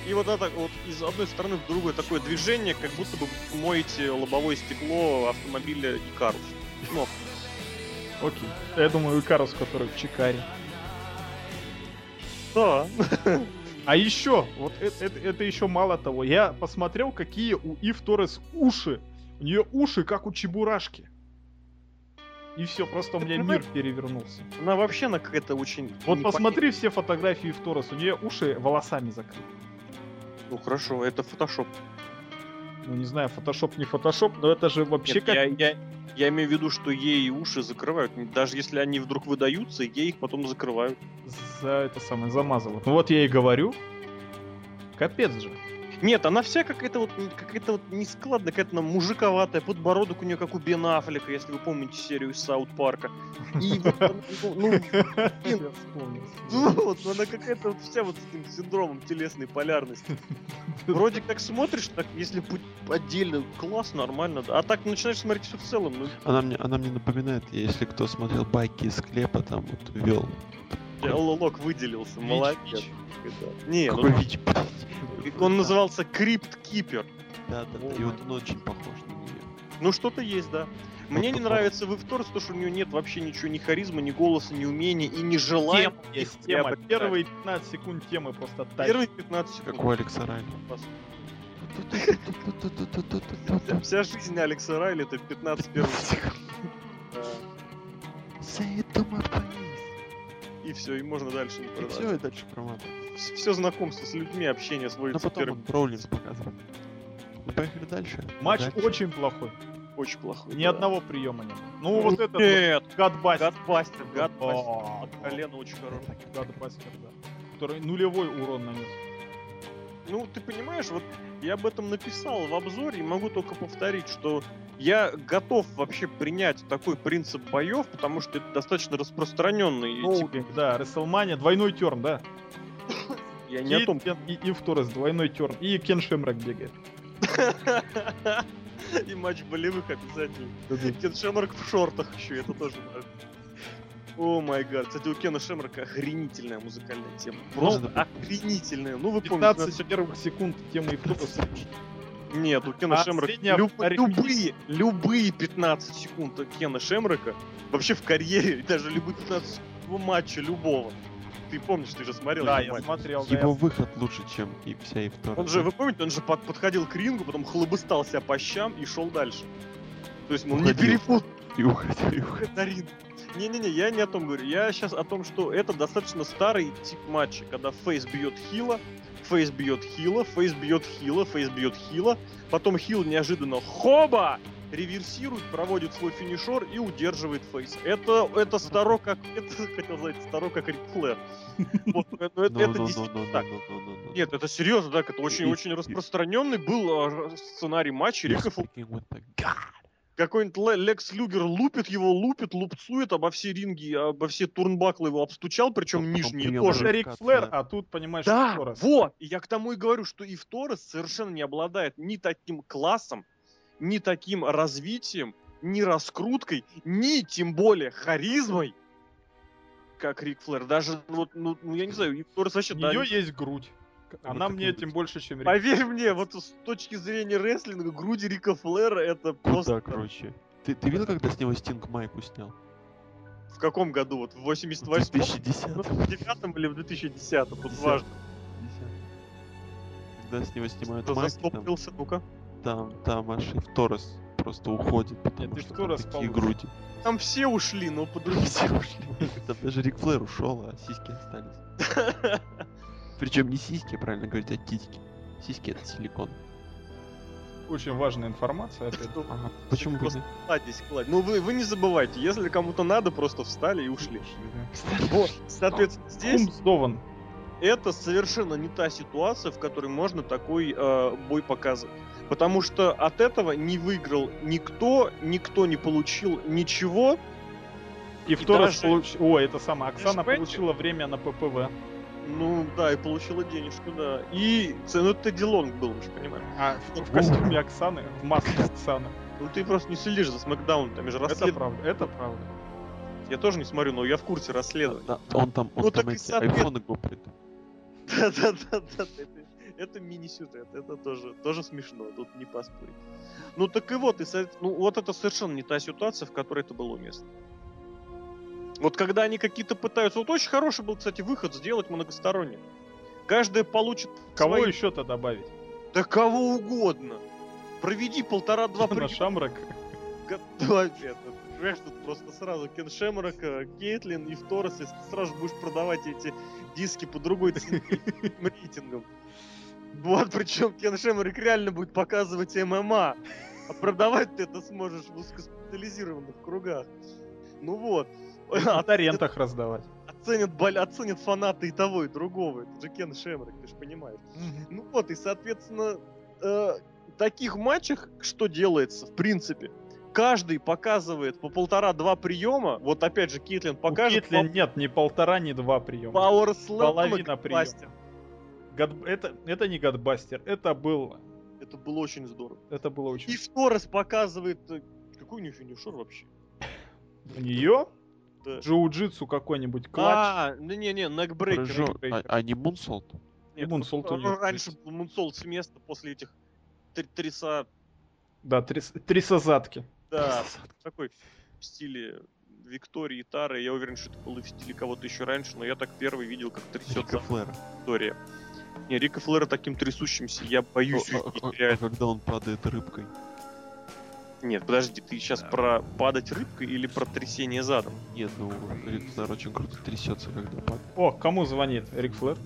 И вот это вот из одной стороны в другую такое движение, как будто бы моете лобовое стекло автомобиля Икарус. Ну, Окей. Я думаю, Икарус, который в Чикаре. Да. <laughs> А еще, вот это, это, это еще мало того. Я посмотрел, какие у Ив Торрес уши. У нее уши, как у чебурашки. И все, просто у меня мир перевернулся. Она вообще она какая-то очень... Вот посмотри все фотографии Ив Торрес. У нее уши волосами закрыты. Ну хорошо, это фотошоп. Ну, не знаю, фотошоп, не фотошоп, но это же вообще Нет, как... я, я, я имею в виду, что ей уши закрывают. Даже если они вдруг выдаются, ей их потом закрывают. За это самое замазывают. Ну вот я и говорю. Капец же. Нет, она вся какая-то вот какая-то вот нескладная, какая-то она мужиковатая, подбородок у нее как у Бен Аффлека, если вы помните серию из Саут Парка. И вот, она, ну, ну, Я вспомнил. ну вот, ну она какая-то вот вся вот с этим синдромом телесной полярности. Вроде как смотришь, так если отдельно, класс, нормально, да. А так начинаешь смотреть все в целом, Она мне, она мне напоминает, если кто смотрел байки из склепа, там вот вел. Лок выделился, Вич, молодец. Не, ну, Какой Вич? он назывался Крипт Кипер. Да, да, да. И вот он очень похож на нее. Ну что-то есть, да. Мне не нравится в Торс то, что у нее нет вообще ничего, ни харизмы, ни голоса, ни умения и ни желания. Тема есть тема. Первые 15 секунд темы просто тащат. Первые 15 секунд. Как у Алекса Райли. <laughs> Вся, жизнь Алекса Райли это 15 первых секунд. Say it to my face. И все, и можно дальше не И продолжать. все, и дальше проматываем. Все знакомство с людьми, общение сводится к потом первым. он Броулинс показывает. Ну, поехали дальше. Матч Удачи. очень плохой. Очень плохой. Ни да. одного приема нет. Ну вот этот Нет, Гадбастер. Гадбастер, Гадбастер. От колена очень хороший. Гадбастер, да. Который нулевой урон нанес. Ну, ты понимаешь, вот я об этом написал в обзоре и могу только повторить, что я готов вообще принять такой принцип боев, потому что это достаточно распространенный. тип. Ноугейм, да, Рестлмания, двойной терн, да. Я не и, о том. И, и в Торрес двойной терн. И Кен Шемрак бегает. <laughs> И матч болевых обязательно. Кен Шемрак в шортах еще, это тоже важно. О май гад. Кстати, у Кена Шемрака охренительная музыкальная тема. Просто Ну, охренительная. Ну, вы помните, 15 первых секунд темы и Торреса. Нет, у Кена А Шемрака средняя люб- любые, любые 15 секунд Кена Шемрака вообще в карьере, даже любые 15 секунд матча любого. Ты помнишь, ты же смотрел Да, я матч. смотрел. да, Его я- выход лучше, чем и вся и вторая. Он же, вы помните, он же под- подходил к рингу, потом хлобыстал себя по щам и шел дальше. То есть, мол, не Уходил. перепутай И уходил, и уходил. на ринг. Не-не-не, я не о том говорю. Я сейчас о том, что это достаточно старый тип матча, когда фейс бьет хила, фейс бьет хила, фейс бьет хила, фейс бьет хила, потом хил неожиданно хоба! реверсирует, проводит свой финишер и удерживает фейс. Это, это старо как... <laughs> Это, хотел сказать, старо как Рик Флэр. Вот, это, действительно так. Нет, это серьезно, так, это очень-очень распространенный был а, сценарий матча. Рика какой-нибудь Ле- Лекс Люгер лупит его, лупит, лупцует обо все ринги, обо все турнбаклы его обстучал, причем Потом нижние тоже. Это Рик Флэр, да. а тут, понимаешь, Да, Торрес. вот. И я к тому и говорю, что и Торрес совершенно не обладает ни таким классом, ни таким развитием, ни раскруткой, ни тем более харизмой, как Рик Флэр. Даже, вот, ну, ну, я не знаю, Торрес вообще... У да, нее есть грудь. Она мне тем больше, чем Рик. Поверь мне, вот с точки зрения рестлинга, груди Рика Флэра это просто... Куда, короче. Ты, ты видел, когда с него Стинг майку снял? В каком году? Вот в 88 В 2010 ну, в 9 или в 2010 Тут важно. Когда с него снимают Кто маски, там, застопился, ну-ка. там, там аж и в Торрес просто уходит, потому Нет, что там такие получше. груди. Там все ушли, но по другим. Все ушли. Там даже Рик Флэр ушел, а сиськи остались. <laughs> Причем не сиськи, правильно говорить, а титьки. Сиськи это силикон. Очень важная информация. опять. Ага, почему бы Просто? Кладись, кладь. Ну вы, вы не забывайте, если кому-то надо, просто встали и ушли. Вот, соответственно, здесь Умсдован. это совершенно не та ситуация, в которой можно такой э, бой показывать. Потому что от этого не выиграл никто, никто не получил ничего. И в Торрес даже- получ... О, это самое. Оксана получила время на ППВ. Ну да, и получила денежку, да. И ну, это Дилонг был, вы же понимаете. А в, в костюме Оксаны, в маске Оксаны. Ну ты просто не следишь за Смакдауном, там же Это расследование. правда, это правда. Я тоже не смотрю, но я в курсе расследования. Да, он там, он Ну, там так и эти айфоны гоприт. Да-да-да, это, это мини-сюжет, это тоже, тоже смешно, тут не поспорить. Ну так и вот, и, ну, вот это совершенно не та ситуация, в которой это было уместно. Вот когда они какие-то пытаются... Вот очень хороший был, кстати, выход сделать многосторонний. Каждая получит Кого свои- еще-то добавить? Да кого угодно. Проведи полтора-два приема. Шамрак. Это. Понимаешь, тут просто сразу Кен Шемрак, э, Кейтлин и в Торрес, если ты сразу будешь продавать эти диски по другой цене, рейтингам. Вот, причем Кен Шемрак реально будет показывать ММА. А продавать ты это сможешь в узкоспециализированных кругах. Ну вот. На торрентах раздавать. Оценят, оценят фанаты и того, и другого. Это же Кен Шемрак, ты же понимаешь. Ну вот, и, соответственно, э, в таких матчах что делается, в принципе? Каждый показывает по полтора-два приема. Вот опять же, Кейтлин У покажет Кейтлин нет ни полтора, ни два приема. Slam Половина приема. Гад- Это, это не Гадбастер, это был... Это было очень здорово. Это было очень... И в Торрес показывает... э, Какой у нее финишер вообще? У нее Да. джиу-джитсу какой-нибудь клатч. А, ну не-не, некбрейкер. Прыжок. А, Брейкер. а не Мунсолт? Нет, Мунсолт у неё Раньше был Мунсолт с места после этих три- триса... Да, трис- трисозадки. Да, такой в стиле Виктории Тары. Я уверен, что это было в стиле кого-то еще раньше, но я так первый видел, как трясется Рика Флэра. Виктория. Не, Рика Флэра таким трясущимся, я боюсь О, увидеть, а- а- а реально. когда он падает рыбкой. Нет, подожди, ты сейчас про падать рыбкой или про трясение задом? Нет, ну Рик Флэр очень круто трясется, когда падает. О, кому звонит? Рик Флэр?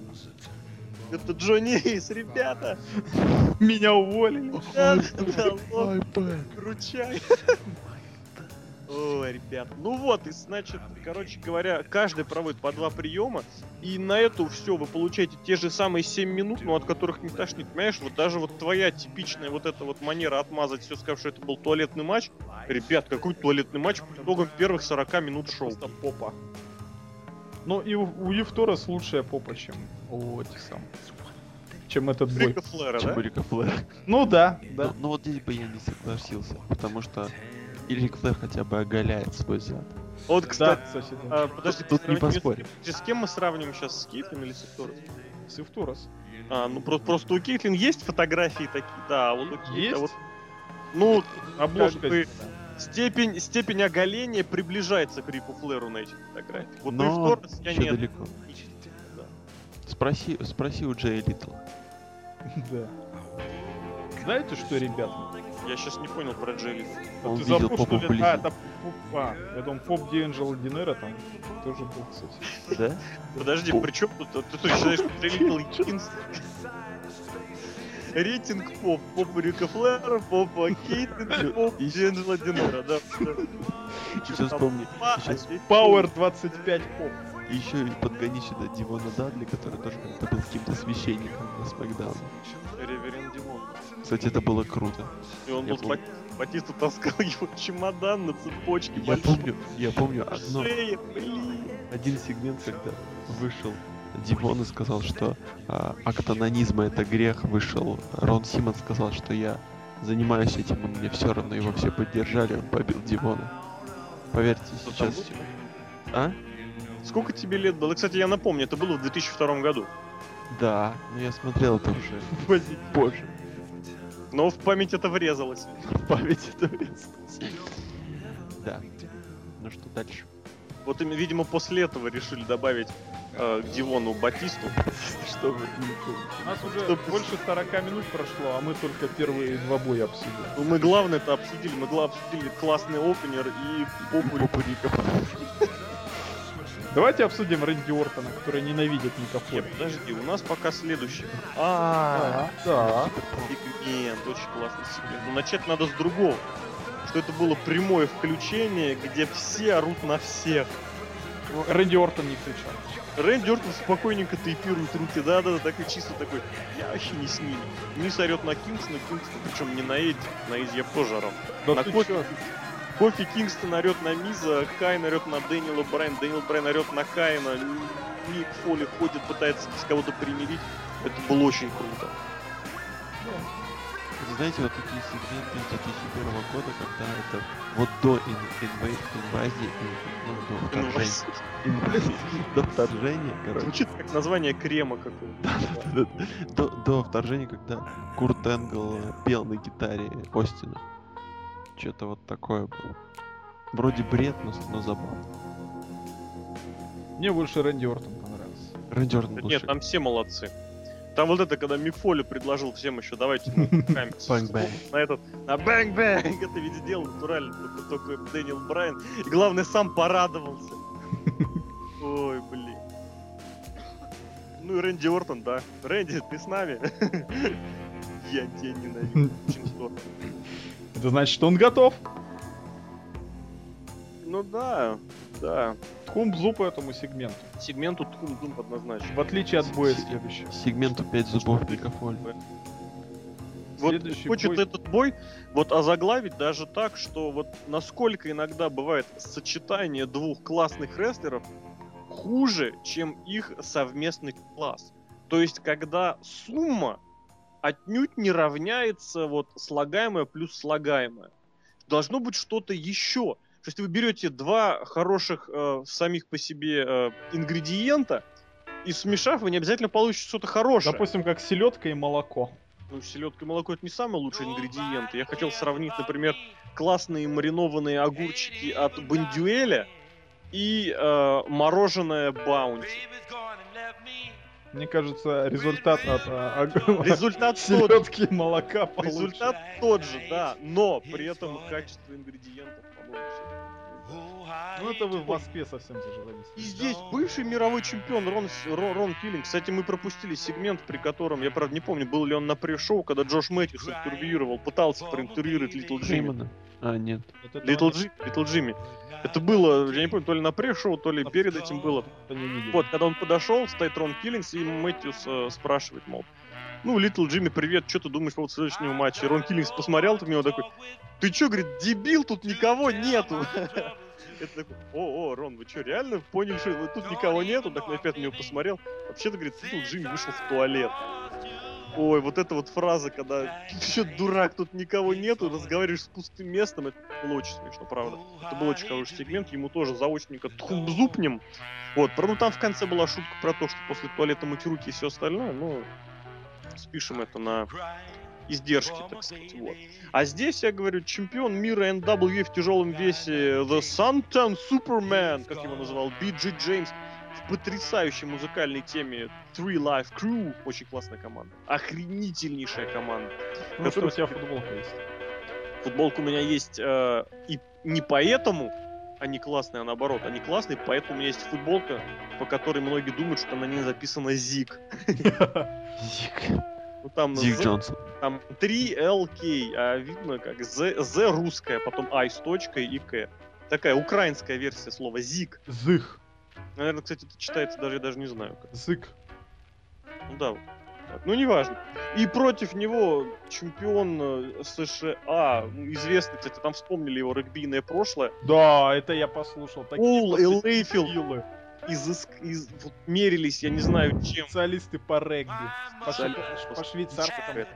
Это Джонни Эйс, ребята! Меня уволили. Ручай. Ой, ребят. Ну вот, и значит, короче говоря, каждый проводит по два приема, и на это все вы получаете те же самые 7 минут, но от которых не тошнит. Понимаешь, вот даже вот твоя типичная вот эта вот манера отмазать все, сказав, что это был туалетный матч. Ребят, какой туалетный матч по итогам первых 40 минут шоу. Просто попа. Ну и у, у Евторес лучшая попа, чем у этих самых. Чем этот бой. Рика Флэра, Чем да? Рика Флэра. Ну да, Ну, да. ну вот здесь бы я не согласился, потому что и Рик Флэр хотя бы оголяет свой зад. Вот, Да, кстати, да. а, подожди, Тут не с поспоришь. кем- С кем мы сравниваем сейчас, с Кейтлин или с Викторией? С Евторес. А, ну просто, просто у Кейтлин есть фотографии такие, да, а вот у Кейт, Есть? а вот, ну, Обложка. Как бы- степень, степень оголения приближается к Рику Флэру на этих фотографиях. Вот Но у Торрес я еще не далеко. Да. Спроси, спроси у Джея Литл. Да. Знаете что, ребята? Я сейчас не понял про Джелли. А Он ты видел забыл, что попу ли? вблизи. А, это поп- а, я думал, поп Диэнджело Динера там тоже был, кстати. Да? Подожди, при чем тут? Ты что, считаешь, что Джелли единственный? Рейтинг поп. Поп Рика Флэра, поп Кейтлин, поп И- Дженджела Динера, да. Сейчас вспомни. А, Power 25 поп. И еще подгони сюда Дивона Дадли, который тоже как-то был каким-то священником на Смакдауне. Реверен Димон. Кстати, это было круто. И он был с помню. Бати- Батиста таскал <laughs> его чемодан на цепочке. Я большой. помню, я помню одно, Шея, один сегмент, когда вышел Дивон и сказал, что а, акт анонизма это грех, вышел Рон Симмон сказал, что я занимаюсь этим, и мне все равно, его все поддержали, он побил Дивона. Поверьте, Что сейчас... там А? Сколько тебе лет было? Кстати, я напомню, это было в 2002 году. Да, но я смотрел это уже <laughs> позже. Но в память это врезалось. В память это врезалось. Да. Ну что дальше? Вот, им, видимо, после этого решили добавить э, к Дивону Батисту, <laughs> чтобы... У нас уже Чтоб- больше 40 минут прошло, а мы только первые два боя обсудили. Ну, мы главное это обсудили. Мы главное обсудили классный опенер и популь. Давайте обсудим Рэнди Ортона, который ненавидит Никофоля. Нет, подожди, у нас пока следующий. А, да. сегмент, очень классный сегмент. Но начать надо с другого. Что это было прямое включение, где все орут на всех. Рэнди Ортон не кричал. Рэнди Ортон спокойненько тейпирует руки, да-да-да, такой чисто такой, я вообще не с ними. Низ орет на Кингстона, Кингстон, причем не на Эдди, на Эдди я тоже орал. Да На ты. Кофи Кингстон орет на Миза, Кайн орет на Дэниела Брайана, Дэниел Брайан орет на Кайна, Ник Фоли ходит, пытается с кого-то примирить. Это было очень круто. Знаете, вот такие сегменты из 2001 года, когда это вот до ин- инва- инвазии, ин- ну, до вторжения, инвазии, <laughs> до вторжения, короче, Звучит как название крема какого-то. до, до вторжения, когда Курт Энгл пел на гитаре Остина. Что-то вот такое было. Вроде бред, но, но забавно. Мне больше Рэнди Ортон понравился. Рэнди Ортон был Нет, шик- там все молодцы. Там вот это, когда Мик Фоли предложил всем еще, давайте мы <laughs> на этот, на bang-bang, это ведь сделал натурально, только, только Дэниел Брайан. И главное, сам порадовался. <laughs> Ой, блин. Ну и Рэнди Ортон, да. Рэнди, ты с нами? <laughs> Я тебя ненавижу. Это значит, что он готов. Ну да, да. Тхумбзу по этому сегменту. Сегменту Тхум Дум однозначно. В отличие от боя следующего. Сегменту 5 зубов Микафоль. Вот Следующий хочет бой- этот бой вот озаглавить даже так, что вот насколько иногда бывает сочетание двух классных рестлеров хуже, чем их совместный класс. То есть, когда сумма отнюдь не равняется вот слагаемое плюс слагаемое. Должно быть что-то еще. То есть вы берете два хороших э, самих по себе э, ингредиента, и смешав, вы не обязательно получите что-то хорошее. Допустим, как селедка и молоко. Ну, селедка и молоко это не самые лучшие ингредиенты. Я хотел сравнить, например, классные маринованные огурчики от Бондюэля и э, мороженое Баунти. Мне кажется, результат от а, Результат <laughs> селедки молока получше. результат тот же, да, но при этом качество ингредиентов, по-моему, всё. Ну это вы в Москве совсем зажрались. И здесь бывший мировой чемпион Рон, С- Ро- Рон Киллинг. Кстати, мы пропустили сегмент, при котором, я правда не помню, был ли он на pre-show, когда Джош Мэтьюс интервьюировал, пытался проинтервьюировать Литл Джимми. А, нет. Литл Джимми, Литл Джимми. Это было, я не помню, то ли на pre-show, то ли перед этим было. видел. Вот, когда он подошел, стоит Рон Киллингс, и Мэтьюс э, спрашивает, мол, ну, Литл Джимми, привет, что ты думаешь по поводу следующего матча? И Рон Киллингс посмотрел на него такой, ты чё, говорит, дебил, тут никого нету. <laughs> Это такой, о, о, Рон, вы что, реально поняли, что тут никого нету? Так на него посмотрел. Вообще-то, говорит, Литл Джимми вышел в туалет. Ой, вот эта вот фраза, когда чё, дурак, тут никого нету, разговариваешь с пустым местом, это было очень смешно, правда. Это был очень хороший сегмент, ему тоже заочненько тхумбзупнем. Вот, правда, там в конце была шутка про то, что после туалета мыть руки и все остальное, но спишем это на издержки, так сказать, вот. А здесь, я говорю, чемпион мира NWA в тяжелом весе The Suntan Superman, как его называл, Биджи Джеймс, потрясающей музыкальной теме Three Life Crew, очень классная команда, охренительнейшая команда. Ну что, у тебя футболка есть. Футболка у меня есть э, и не поэтому они классные, а наоборот, они классные, поэтому у меня есть футболка, по которой многие думают, что на ней записано ЗИК. Зик. Ну, там, Зик Джонсон. там 3LK, а видно как Z, Z русская, потом I с точкой и К. Такая украинская версия слова ЗИК. Зых. Наверное, кстати, это читается даже, я даже не знаю как. Зык. Ну да, вот ну неважно. И против него чемпион э, США, ну, известный, кстати, там вспомнили его регбийное прошлое, Да, это я послушал. Пол и Лейфилд. изыск- из- вот мерились, я не знаю чем. Специалисты по регби. По, Специали- шве- по швейцарскому.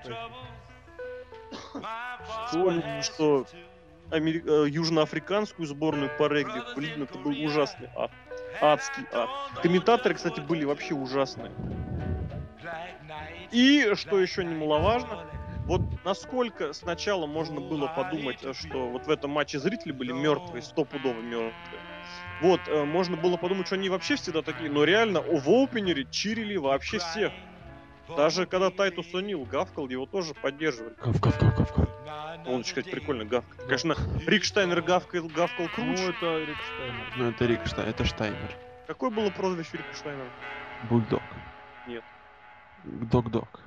Вспомнил, что амери- э, южноафриканскую сборную по регби, блин, это был ужасный ад. Адский ад. Комментаторы, кстати, были вообще ужасные. И, что еще немаловажно, вот насколько сначала можно было подумать, что вот в этом матче зрители были мертвые, стопудово мертвые. Вот, э, можно было подумать, что они вообще всегда такие, но реально в опенере чирили вообще всех. Даже когда Тайтус О'Нил гавкал, его тоже поддерживали. Гав, гав, гав, гав, гав. Он, сказать, прикольно гавкает. Конечно, Рик Штайнер гавкал, гавкал Ну, круче. это Рик Штайнер. Ну это Рик Штай, это Штайнер. Какое было прозвище Рика Штайнера? Бульдог. Нет. Дог-дог.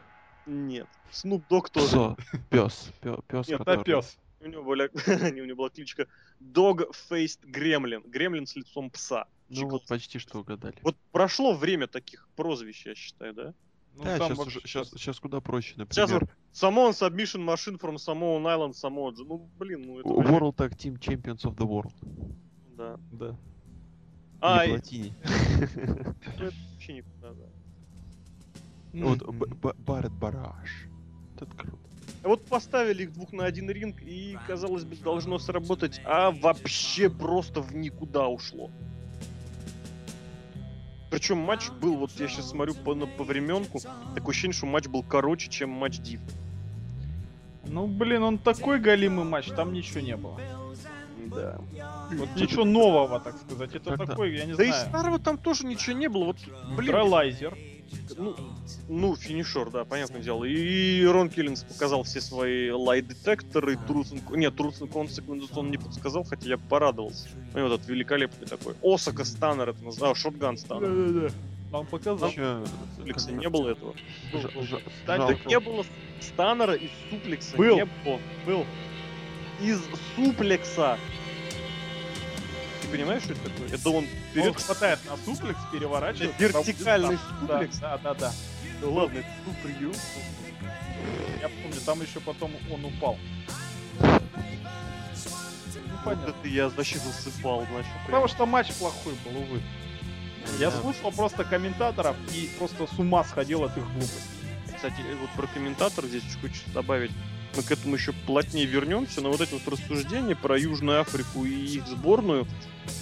Нет. Снуп Дог тоже. Псо. Пес. Пес, Нет, Это пес. У него была, <laughs> у него была кличка Dog Faced Gremlin. Гремлин с лицом пса. Ну вот почти что угадали. Вот прошло время таких прозвищ, я считаю, да? Ну, да, там сейчас, вообще уже, сейчас, сейчас куда проще, Сейчас например. Samoan Submission Machine from Samoan Island, Samoa. Ну, блин, ну это... World Tag Team Champions of the World. Да. Да. А, Не ну, это вообще никуда, да. Вот Б- Б- Барретт Бараш. Вот Это круто. Вот поставили их двух на один ринг, и, казалось бы, должно сработать, а вообще просто в никуда ушло. Причем матч был, вот я сейчас смотрю по, по временку, такое ощущение, что матч был короче, чем матч Див. Ну, блин, он такой галимый матч, там ничего не было. Да. Вот ничего нового, так сказать. Это Когда? такой, я не Да и знаю. старого там тоже ничего не было. Вот, блин, Троллайзер. Ну, ну, финишер, да, понятное дело. И Рон Киллинс показал все свои лайт-детекторы, Truth and... Нет, Truth and Consequences он не подсказал, хотя я порадовался. Ну, и вот этот великолепный такой. Осака Станнер это называл, Шотган Станнер. Да-да-да. Нам показал. Суплекса не было этого. Был, Ж-. Так не было Станнера и Суплекса. Был. Не было. Был. Из Суплекса. Понимаешь, что это такое? Это он Он вперед хватает на суплекс, переворачивает. Вертикальный суплекс? Да, да, да. Да ладно, это суприем. Я помню, там еще потом он упал. Ну, Вот понятно. это я вообще засыпал, значит. Потому что матч плохой был, увы. Я Да. слушал просто комментаторов и просто с ума сходил от их глупости. Кстати, э, вот про комментатор здесь хочется добавить. Мы к этому еще плотнее вернемся, но вот эти вот рассуждения про Южную Африку и их сборную,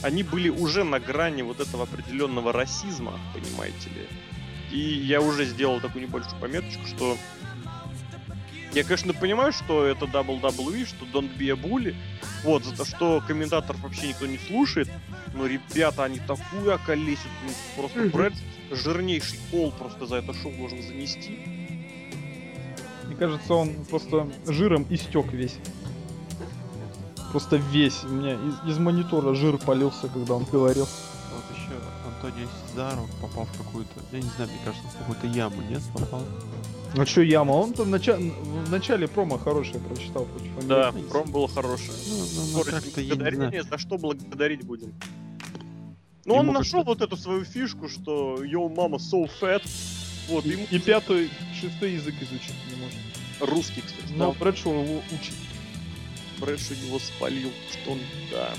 они были уже на грани вот этого определенного расизма, понимаете ли. И я уже сделал такую небольшую пометочку, что я, конечно, понимаю, что это WWE, что Don't be a bully, вот, за то, что комментаторов вообще никто не слушает, но ребята, они такую околесят, ну, просто. Брэд жирнейший кол просто за это шоу должен занести. Кажется, он просто жиром истек весь. Просто весь. У меня из, из монитора жир полился, когда он говорил. Вот еще Антонио Сезаро попал в какую-то, я не знаю, мне кажется, в какую-то яму, нет, попал? Ну что, яма? Он там в, нача- в начале промо хорошее прочитал против Да, пром было хорошее. Ну, ну, ну, благодарения, за что благодарить будем? Ну, он нашел вот эту свою фишку, что йоу, мама, so fat. Вот, И, ему и пятый, шестой язык изучить не может. Русский, кстати, Но да. Брэдшоу его учит. Брэдшо его спалил, что он, да.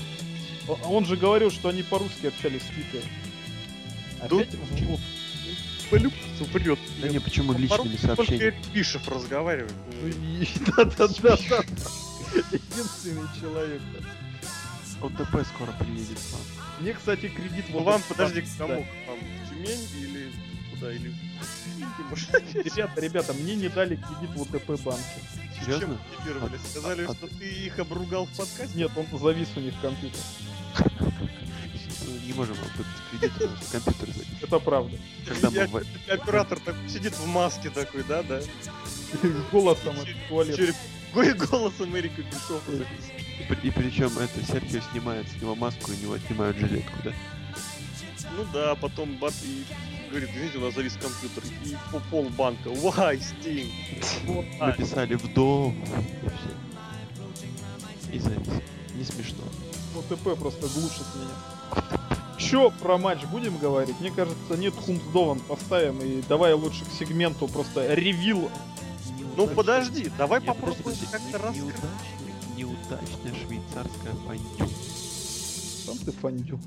О- а Он же говорил, что они по-русски общались с Питером. Тут- Опять в лоб. Полюбцу врет. Да не, почему личными По-русски Только сообщениями? Эрик Бишев разговаривает. Ну Да-да-да. Единственный человек. ОТП скоро приедет к вам. Мне, кстати, кредит Ну, вот вам, подожди, к да. кому? К Вам в Тюмень или куда? Или... <laughs> Ребята, ребята, мне не дали кредит в ОТП банке. Серьезно? Чем? А- Сказали, а- что ты их обругал в подкасте? Нет, он завис у них компьютер. Ну, Не можем кредит, потому что компьютер завис. Это правда. Когда мы в- Оператор сидит в маске такой, да, да? Голосом от туалета. Череп. Ой, голос Америка Бишова. И, при- и причем это Серхио снимает с него маску, и у него отнимают жилетку, да? Ну да, потом бат и говорит, извините, у нас завис компьютер. И по полбанка. Why, Steam? Написали и все. И завис. Не смешно. ОТП просто глушит меня. Чё про матч будем говорить? Мне кажется, нет Хумсдован поставим и давай лучше к сегменту просто ревил. Ну подожди, давай попробуем как-то раскрыть. Неудачная, швейцарская фондю. Сам ты фандю.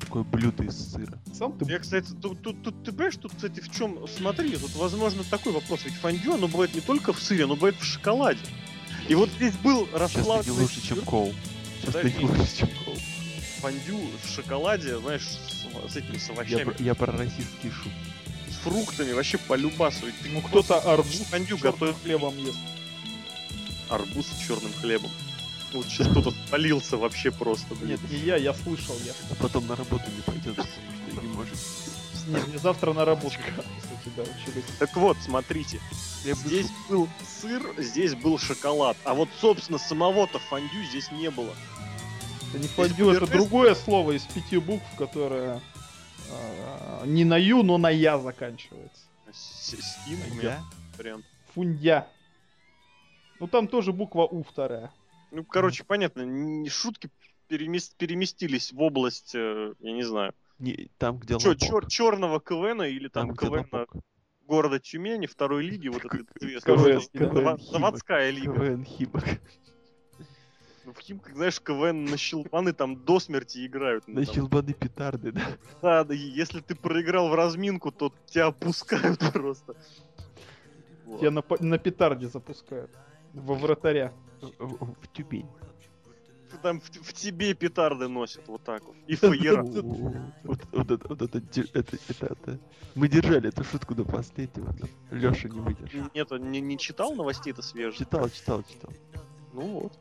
Такое блюдо из сыра. Сам ты... Я, кстати, тут, тут, тут ты понимаешь, тут, кстати, в чем, смотри, тут, возможно, такой вопрос, ведь фондю, оно бывает не только в сыре, оно бывает в шоколаде. И вот здесь был Сейчас расплавленный лучше, чем Коул. Сейчас ты лучше, чем Коул. фондю в шоколаде, знаешь, с, с этими, с Я, овощами, про- я про российские шутки. с фруктами, вообще по любасу. Ведь Ну кто-то арбуз фондю готовит хлебом ест. арбуз с черным хлебом. Сейчас кто-то спалился вообще просто, блин. Нет, не я, я слышал, я. А потом на работу не пойдет, потому что не может. Нет, мне завтра на работу, кстати, да. Так вот, смотрите. Здесь был сыр, здесь был шоколад. А вот, собственно, самого-то фондю здесь не было. Это не фондю, это другое слово из пяти букв, которое а, не на ю, но на я заканчивается. С- Стин у меня Я? вариант. Фундя. Ну там тоже буква У вторая. Ну, короче, понятно, шутки перемес- переместились в область, э, я не знаю, Не, там, где чё, лобок. черного КВН или там, Там, где КВН лобок. города Тюмени, второй лиги, вот это известно. Заводская лига. КВН Химок. Ну, в Химках, знаешь, КВН на щелбаны там до смерти играют. На там, щелбаны петарды, да? Да, да, если ты проиграл в разминку, то тебя опускают <laughs> просто. Вот. Тебя на, на петарде запускают. Во вратаря. В, в- в Тюмень. Там в, в тебе петарды носят вот так вот. И <laughs> фаера. Вот это, вот это, это, это, это. Мы держали эту шутку до последнего, Леша не выдержал. Нет, он не, читал новостей, это свежее. Читал, читал, читал. Ну вот.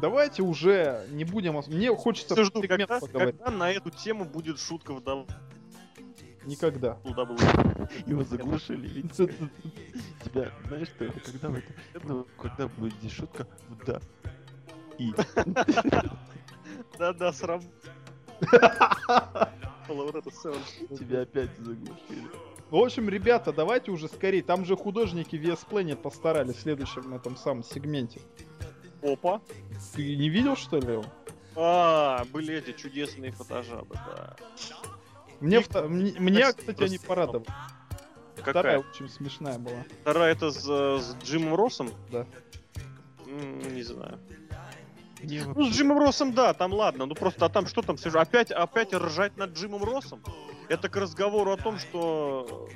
Давайте уже не будем... Мне хочется когда, когда на эту тему будет шутка в Никогда. WWE. <laughs> Его заглушили. Тебя, знаешь, что это? Когда вы? Ну, когда будет здесь шутка, в да. И. Да-да, сцена. <laughs> Тебя опять заглушили. В общем, ребята, давайте уже скорее. Там же художники VS Planet постарались в следующем этом самом сегменте. Опа. Ты не видел, что ли? А, были эти чудесные фотожабы, да. Мне, мне, меня, кстати, они порадовали. Вторая Какая? очень смешная была. Вторая это с, с Джимом Россом? Да. М, Не знаю. Мне Ну, с Джимом Россом, да, там ладно. Ну просто, а там что там сижу? Опять, опять ржать над Джимом Россом? Это к разговору о том, что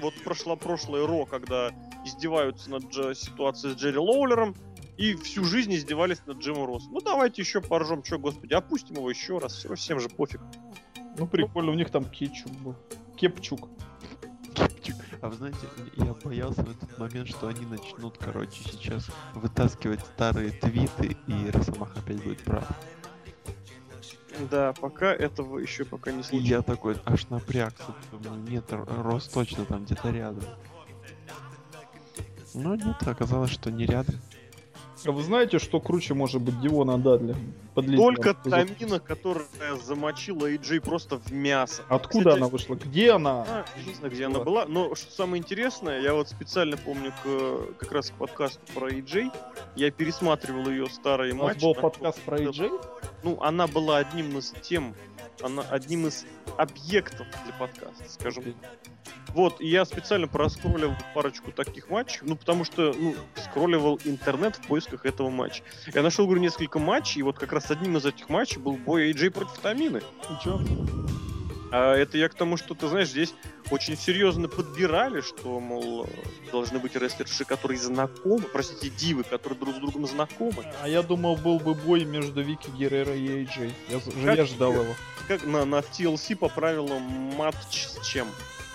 вот прошло прошлое Ро, когда издеваются над Дж- ситуацией с Джерри Лоулером, и всю жизнь издевались над Джимом Россом. Ну давайте еще поржем, что, господи, опустим его еще раз, все, всем же пофиг. Ну, прикольно, у них там кетчуп был. Кепчук. Кепчик. А вы знаете, я боялся в этот момент, что они начнут, короче, сейчас вытаскивать старые твиты, и Росомах опять будет прав. Да, пока этого еще пока не И случилось. я такой аж напрягся, думаю, нет, Р- Рос точно там где-то рядом. Но нет, оказалось, что не рядом. А вы знаете, что круче может быть Дивона Дадли? Подлить Только. Тамина, которая замочила Эйджей просто в мясо. Откуда Кстати, она вышла? Где она? А, не знаю, где она была, но что самое интересное, я вот специально помню к, как раз к подкасту про EJ, я пересматривал ее старые У нас матчи. был на- подкаст про AJ? Ну, она была одним из тем, она одним из объектов для подкаста, скажем так. Вот, и я специально проскроллил парочку таких матчей, ну, потому что, ну, скролливал интернет в поисках этого матча. Я нашел, говорю, несколько матчей, и вот как раз одним из этих матчей был бой AJ против Тамины. Чё? А это я к тому, что ты знаешь, здесь очень серьезно подбирали, что, мол, должны быть рестлерши, которые знакомы, простите, дивы, которые друг с другом знакомы. А я думал, был бы бой между Вики Геррера и AJ. Я, Как я ждал его. Как на, на TLC по правилам матч с чем?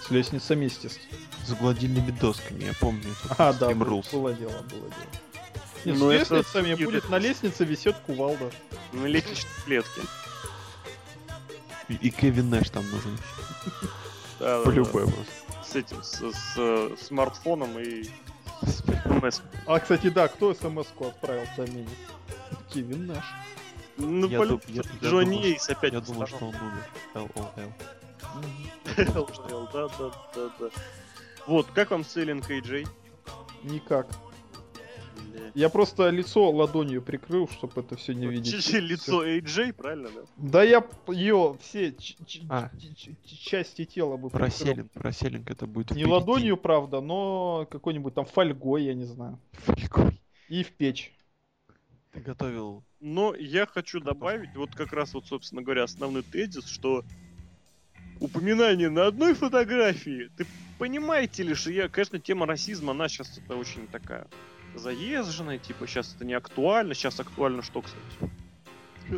С лестницами естеств. С гладильными досками, я помню. это А, с да, Team было, дело, было дело. Нет, Ну, с это лестницами такие будет на лестнице висит кувалда. На лестничной клетке. И, и Кевин Нэш там нужен. Да, да, По-любому. да. С этим, с, с, э, смартфоном и МС. А, кстати, да, кто смс-ку отправил Тамине? Кевин наш. Ну, Я дум- я- я Джонни Эйс опять Я думал, что он умер. LOL. Да, да, да, да. Вот, как вам селлинг AJ? Никак. Я просто лицо ладонью прикрыл, чтобы это все не видеть. Чуть-чуть лицо AJ, правильно, да? Да я ее все ч- ч- А. ч- ч- части тела бы Про прикрыл. селлинг, про селлинг это будет Не впереди. ладонью, правда, но какой-нибудь там фольгой, я не знаю. Фольгой. И в печь. Ты готовил Но я хочу добавить, вот как раз вот, собственно говоря, основной тезис, что упоминание на одной фотографии, ты понимаете ли, что я, конечно, тема расизма, она сейчас это очень такая заезженная, типа сейчас это не актуально, сейчас актуально что, кстати?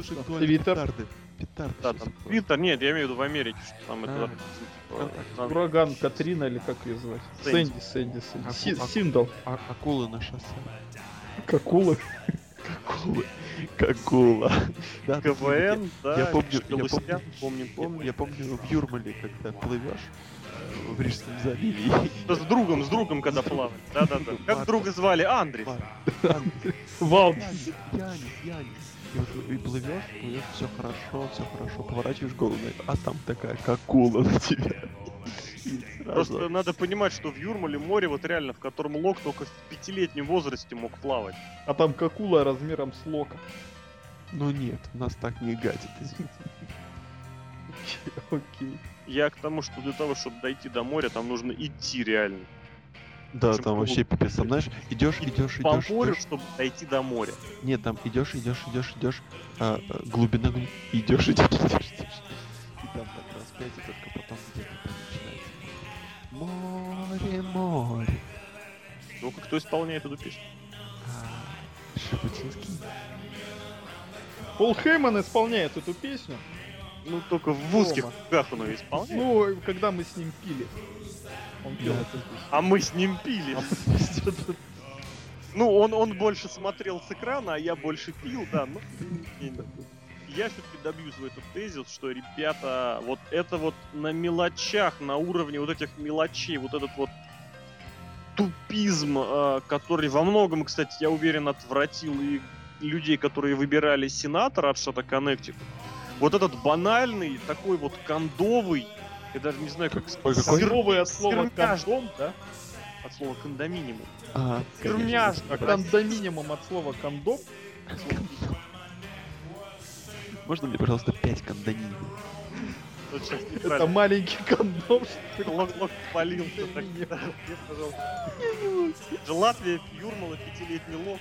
Что, актуально Твиттер? Петарды. Петарды Да, там. Твиттер, нет, я имею в виду в Америке, что там это... А, типа, Ураган Катрина или как ее звать? Сэнди. Сэнди, Сэнди, Сэнди. Аку- Си- аку- Синдал. А- акулы на шоссе. Какула. акулы. Да, КВН, да, я помню, я Галустян, помню. помним, Я, помню в Юрмале, когда плывешь э, в Рижском заливе. Да, С другом, с другом, когда плавали. Да-да-да. Как друга звали? Андрей. Валдис. Янис, Янис. И вот и плывешь, плывешь, все хорошо, все хорошо, поворачиваешь голову, на это, а там такая какула на тебя. И Просто надо понимать, что в Юрмале море, вот реально, в котором Лок только в пятилетнем возрасте мог плавать. А там какула размером с лока. Ну нет, нас так не гатит, извините. Окей. Я к тому, что для того, чтобы дойти до моря, там нужно идти реально. Да, Причем там вообще пипец, там, знаешь, идешь, идешь, По идешь, морю, идешь. чтобы дойти до моря. Нет, там идешь, идешь, идешь, идешь, а, а, глубина, глубина, идешь, идешь, идешь, идешь. И там так раз пять, и только потом где-то. Море, море. Ну-ка, кто исполняет эту песню? А, Шебутинский. Пол Хейман исполняет эту песню. Ну, только в узких кругах он ее исполняет. Ну, когда мы с ним пили. Он пел Да. эту песню. А мы с ним пили. Ну, он, он больше смотрел с экрана, а я больше пил, да. Ну, не- я все-таки добьюсь в этот тезис, что, ребята, вот это вот на мелочах, на уровне вот этих мелочей, вот этот вот тупизм, э, который во многом, кстати, я уверен, отвратил и людей, которые выбирали сенатора от штата Коннектикут. Вот этот банальный, такой вот кондовый, я даже не знаю, как Ой, сказать? Здоровый от слова кондом, да? от слова кондоминиум. А, Сермяж, А конечно. кондоминиумом от слова кондом? Можно мне, пожалуйста, 5 кондонин? Это маленький кондом, что ли? Лок, лок полился. так, Кондоминиум. да, нет, пожалуйста. Же Латвия, Юрмала, пятилетний лок.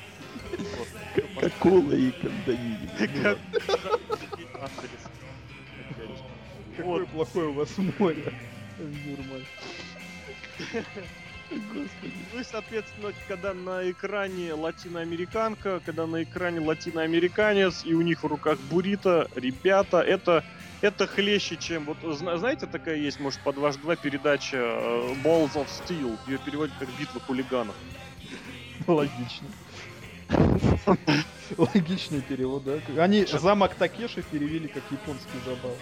И. Как-. Опять же. Какое плохое у вас море. <laughs> Нормально. Ну и, соответственно, когда на экране латиноамериканка, когда на экране латиноамериканец, и у них в руках буррито, ребята, это, это хлеще, чем... Вот зна- знаете, такая есть, может, под ваш 2 передача э, Balls of Steel, ее переводят как «Битва хулиганов». Логично. <laughs> Логичный перевод, да? Они замок Такеши перевели как японский забав.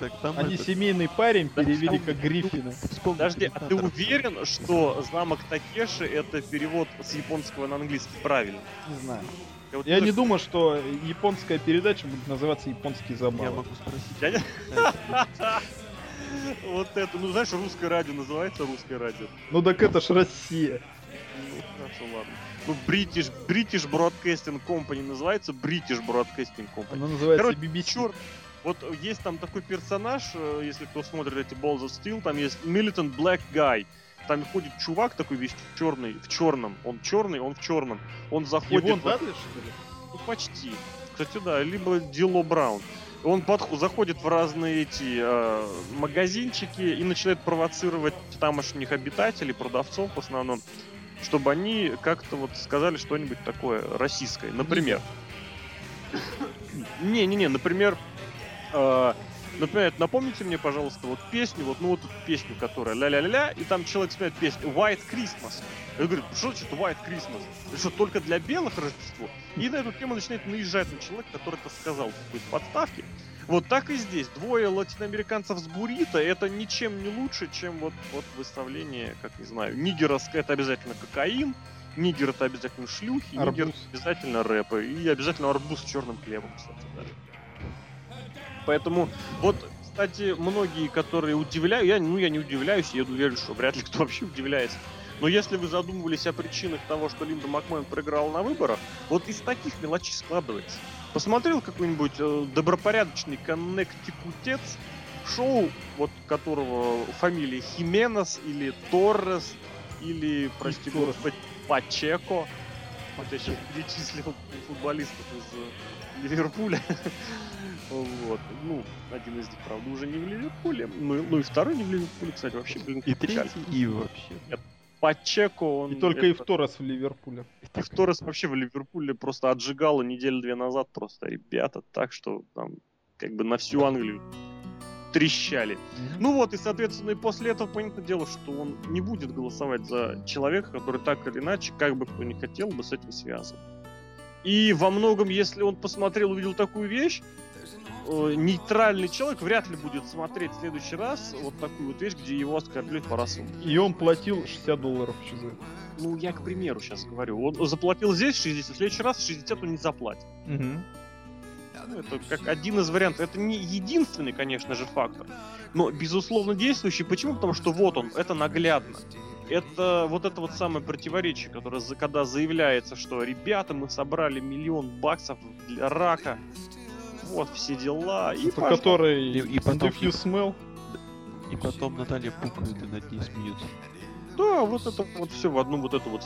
Так, там Они это- семейный парень Да, перевели там- как Гриффина. Подожди, а ты уверен, что замок Такеши это перевод с японского на английский правильно? Не знаю. Я, вот Я не не думаю, что японская передача будет называться японский Я забав. могу спросить. Я Да, <laughs> Вот это, ну знаешь, русское радио называется русское радио. Ну так это ж Россия. Ну хорошо, ладно. Ну British, British Broadcasting Company называется British Broadcasting Company. Она называется Короче, BBC. Черт, вот есть там такой персонаж, э, если кто смотрит эти Balls of Steel, там есть Militant Black Guy. Там ходит чувак такой весь черный, в черном. Он черный, он в черном. Он заходит... Ивон в- Дадлиш, что ли? Ну, почти. Кстати, да, либо Дило Браун. Он подх- заходит в разные эти э, магазинчики и начинает провоцировать тамошних обитателей, продавцов в основном, чтобы они как-то вот сказали что-нибудь такое российское. Например. Не-не-не, например, э, например, напомните мне, пожалуйста, вот песню, вот, ну вот эту песню, которая ля-ля-ля-ля, и там человек спевает песню White Christmas. Я говорю, что значит White Christmas? Это что, только для белых Рождество? И на эту тему начинает наезжать на человека, который это сказал в какой-то подставке. Вот так и здесь. Двое латиноамериканцев с буррито это ничем не лучше, чем вот, вот выставление, как не знаю, нигера это обязательно кокаин, нигер это обязательно шлюхи, нигер Арбуз. обязательно рэпы и обязательно арбуз с черным хлебом, кстати, даже. Поэтому, вот, кстати, многие, которые удивляют, я, ну, я не удивляюсь, я уверен, что вряд ли кто <laughs> вообще удивляется. Но если вы задумывались о причинах того, что Линда Макмен проиграла на выборах, вот из таких мелочей складывается. Посмотрел какой-нибудь э, добропорядочный коннектикутец, шоу, вот которого фамилия Хименес или Торрес, или, прости господи, Пачеко. Вот я сейчас перечислил футболистов из э, Ливерпуля. <laughs> Вот. Ну, один из них, правда, уже не в Ливерпуле. Ну, и- ну и второй не в Ливерпуле, кстати, вообще, блин, И печаль. третий, и вообще. Пачеко, он... И только и это- в Торрес в Ливерпуле. и в Торрес вообще в Ливерпуле просто отжигало неделю-две назад просто ребята, так что там как бы на всю Англию трещали. Ну вот, и, соответственно, и после этого, понятное дело, что он не будет голосовать за человека, который так или иначе, как бы кто ни хотел бы, с этим связан. И во многом, если он посмотрел, увидел такую вещь, э, нейтральный человек вряд ли будет смотреть в следующий раз вот такую вот вещь, где его оскорбляют по-расовому. И он платил 60 долларов еще за это. Ну, я к примеру сейчас говорю. Он заплатил здесь 60, в следующий раз 60 он не заплатит. Ну, это как один из вариантов. Это не единственный, конечно же, фактор. Но, безусловно, действующий. Почему? Потому что вот он, это наглядно. Это вот это вот самое противоречие, которое, когда заявляется, что ребята, мы собрали миллион баксов для рака, вот все дела, и Это пошла. который И- и потом- Diffuse Smell. И потом Наталья пукает и над ней смеются. Да, вот это вот все в одну вот эту вот.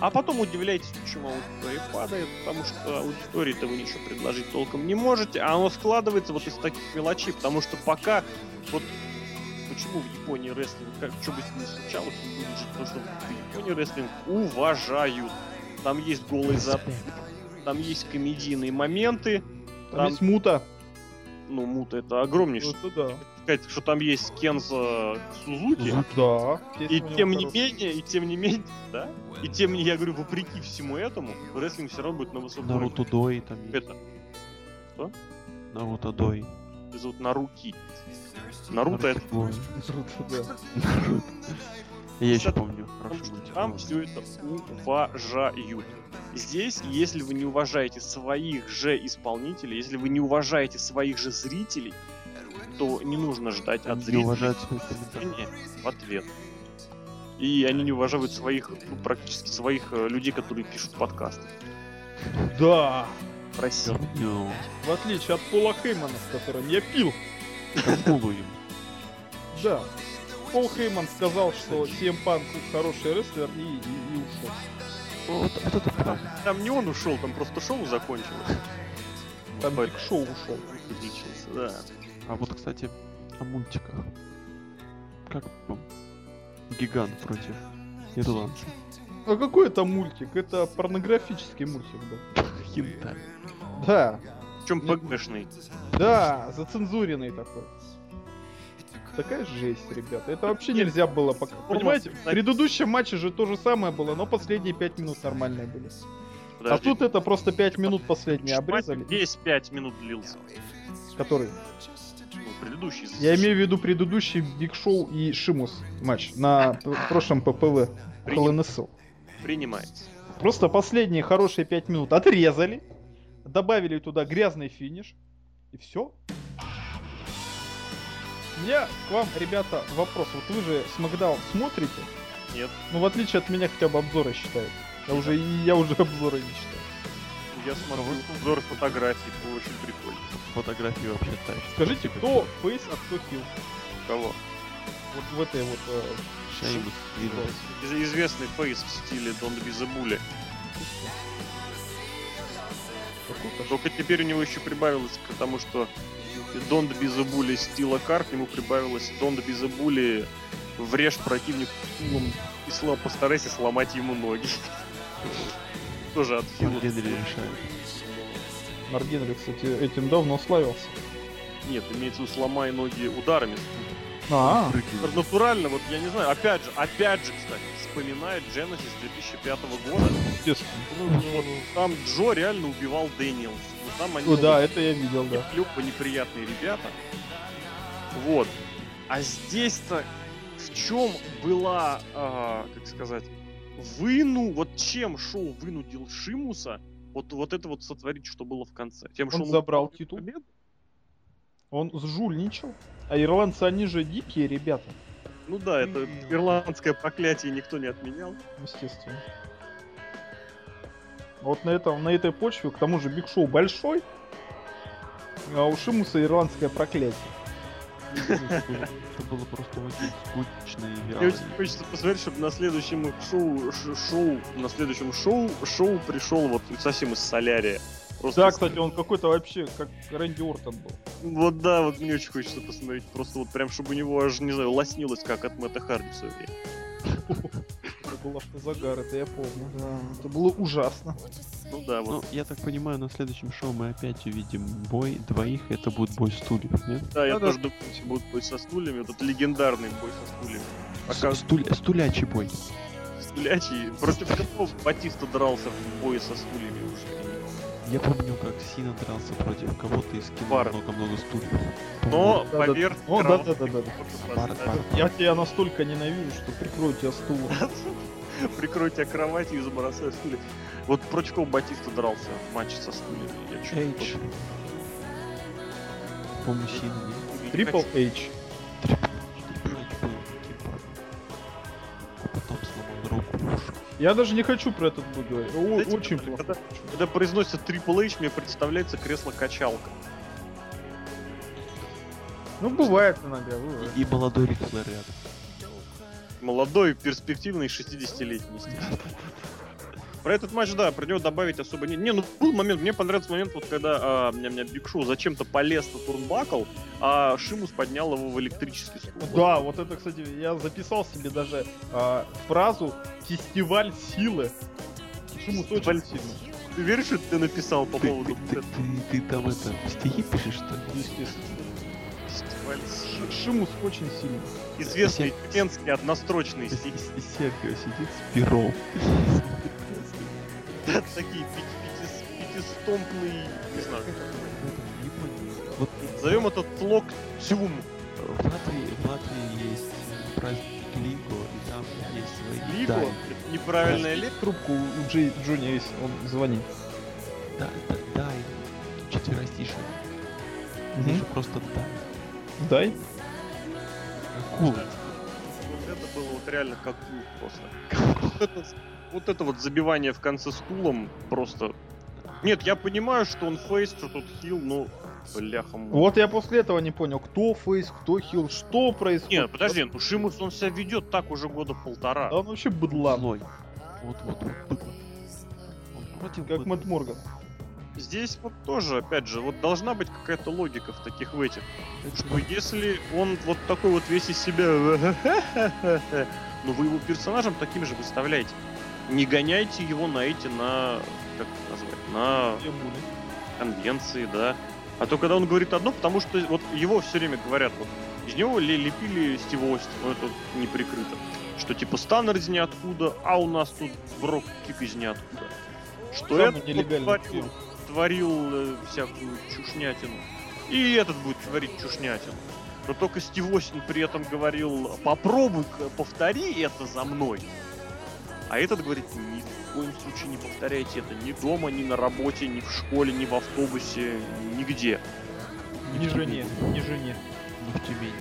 А потом удивляйтесь, почему аудитория падает, потому что аудитории-то вы ничего предложить толком не можете, а оно складывается вот из таких мелочей, потому что пока вот почему в Японии рестлинг, как что бы с ним ни случалось, не будет жить, потому что в Японии рестлинг уважают. Там есть голый зад, там есть комедийные моменты, Там Там- есть мута. ну, мута это огромнейшее. Вот это да. Сказать, что там есть Кенза Сузуки, Да. И тем не менее, и тем не менее, да? И тем не я говорю, вопреки всему этому, рестлинг все равно будет на высоком уровне. Наруто Дой там есть. Это Наруто Дой. ее зовут Наруки. Наруто это Дой. Круто, да. Наруто. Я еще помню. что там все это уважают. Здесь, если вы не уважаете своих же исполнителей, если вы не уважаете своих же зрителей, то не нужно ждать от Они не зрителей уважают в ответ. И они не уважают своих, ну, практически своих э, людей, которые пишут подкасты. Да. Говнё. В отличие от Пола Хеймана, с которым я пил. Им. Да. Пол Хейман сказал, что CM Punk хороший рестлер и, и- и ушел. Вот, вот это правда. Там не он ушел, там просто шоу закончилось. Там Биг Шоу ушел. Да. А вот, кстати, о мультиках. Как вам? Гигант против ирландца. А какой это мультик? Это порнографический мультик был. Хинтай. Да, Причем ПГшный. да, зацензуренный такой. Такая жесть, ребята. Это вообще нельзя было пока. Понимаете, в предыдущем матче же то же самое было, но последние пять минут нормальные были. А Подожди. тут это просто пять минут последние обрезали. Весь 5 минут длился. Который. Ну, предыдущий. Я имею в виду предыдущий Биг Шоу и Шимус матч на прошлом ППВ Принято. ХЛНСЛ. Принимается. Просто последние хорошие пять минут отрезали, добавили туда грязный финиш, и все. У меня к вам, ребята, вопрос. Вот вы же Смакдаун смотрите? Нет. Ну, в отличие от меня, хотя бы обзоры считают. Я уже, я уже обзоры не считаю. Я смотрю обзор фотографий, было очень прикольно. Фотографии вообще тащат. Скажите, кто фейс, а кто хил? Кого? Вот в этой вот... э, Шеймус, Известный фейс в стиле Don't Be the Bully. Только теперь у него еще прибавилось к тому, что The Bully стила карт, ему прибавилось the Bully врежь противнику стулом и сло- постарайся сломать ему ноги. <laughs> Тоже от. Марк Генри, кстати, этим давно славился. Нет, имеется в виду сломай ноги ударами. А. Натурально, вот я не знаю, опять же, опять же, кстати, вспоминает Genesis 2005 года. естественно. Ну, вот, там Джо реально убивал Дэниелс. Ну, там они Ну да, это я видел, да. клёво неприятные ребята. Вот. А здесь-то в чем была, а, как сказать, выну, вот чем шоу вынудил Шимуса вот, вот это вот сотворить, что было в конце? Тем, что Он забрал титул. победу? Он сжульничал. А ирландцы, они же дикие ребята. Ну да, это ирландское проклятие никто не отменял. Естественно. Вот на, этом, на этой почве, к тому же, Биг Шоу большой, а у Шимуса ирландское проклятие. Это было просто очень скучно и вяло. очень хочется посмотреть, чтобы на следующем шоу, шоу, на следующем шоу, шоу пришел вот совсем из солярия. Просто Да, кстати, он какой-то вообще, как Рэнди Ортон был. Вот да, вот мне очень хочется посмотреть. Просто вот прям, чтобы у него аж, не знаю, лоснилось, как от Мэтта Харди в свое время. <laughs> Был автозагар, это я помню, да. Это было ужасно. Ну да, Ну, вот. я так понимаю, на следующем шоу мы опять увидим бой двоих, это будет бой стульев, нет? да, я да, тоже думаю, что будет бой со стульями. Вот этот легендарный бой со стульями. Пока С- стуль- стулячий бой. стулячий. Против кого Батиста дрался в бой со стульями уже, я помню, как Сина дрался против кого-то из кино много-много стульев. Но, Да, да, поверь, О, да, да, да, да. Я тебя настолько ненавижу, что прикрою тебя стулом. <laughs> Прикрою тебя кроватью и забросаю стулья. Вот против кого Батиста дрался в матче со стульями? Я чё-то Эйдж. тоже Помню Сина не не Трипл был типа. А. Я даже не хочу про этот бой говорить. Знаете, очень когда- плохо. Когда произносят Triple H, мне представляется кресло-качалка. Ну, бывает иногда, бывает. И молодой Рик рядом. Молодой, перспективный, 60-летний, естественно. Про этот матч, да, про него добавить особо не... Не, ну был момент, мне понравился момент, вот когда а, меня, меня Биг Шоу зачем-то полез на турнбакл, а Шимус поднял его в электрический стул. Да, вот это, кстати, я записал себе даже а, фразу «фестиваль силы». Шимус очень Фестиваль- сильный. Ты веришь, что ты написал по Ты, поводу ты, ты, ты- ты там это, стихи пишешь, что ли? Естественно. фестиваля силы? Шимус очень сильный. Известные тюменские однострочные И- стихи. и- и Серхио сидит с пером. Да, Такие пяти- пяти- пятистомпные, не знаю. Вот. Назовем это тлок тюм. в Латвии, в Латвии есть праздник Лиго, и там есть свои... Лиго, Да, это неправильная ли? Трубку у Джей Джуни есть, он звонит. да, да, дай. Четверостишие. Здесь же просто дай. Дай. Кул. Вот это было вот реально как кул просто. Вот это, вот это вот забивание в конце стулом просто... Нет, я понимаю, что он фейс, что тут хил, но... Бляха. Вот я после этого не понял, кто фейс, кто хил, что происходит. Нет, подожди, ну Шимус, он себя ведет так уже года полтора. Да он вообще быдлан, Злой. Вот, вот, вот, быдло. Он против как быдла. Мэтт Морган. Здесь вот тоже, опять же, вот должна быть какая-то логика в таких в этих. Это Что если он вот такой вот весь из себя... <laughs> Ну вы его персонажем таким же выставляете. Не гоняйте его на эти, на... Как это назвать? На конвенции, да. А то когда он говорит одно, потому что вот его все время говорят, вот из него ли- лепили Стив Остин, ну это не прикрыто. Что типа Станнер из ниоткуда, а у нас тут Брок Кик из ниоткуда. Что Самый вот нелегальный фильм. Творил э, всякую чушнятину. И этот будет творить чушнятину. Но только Стив Остин при этом говорил, попробуй повтори это за мной. А этот говорит, ни в коем случае не повторяйте это ни дома, ни на работе, ни в школе, ни в автобусе, нигде. Не жене, не жене. Не в Тюмени.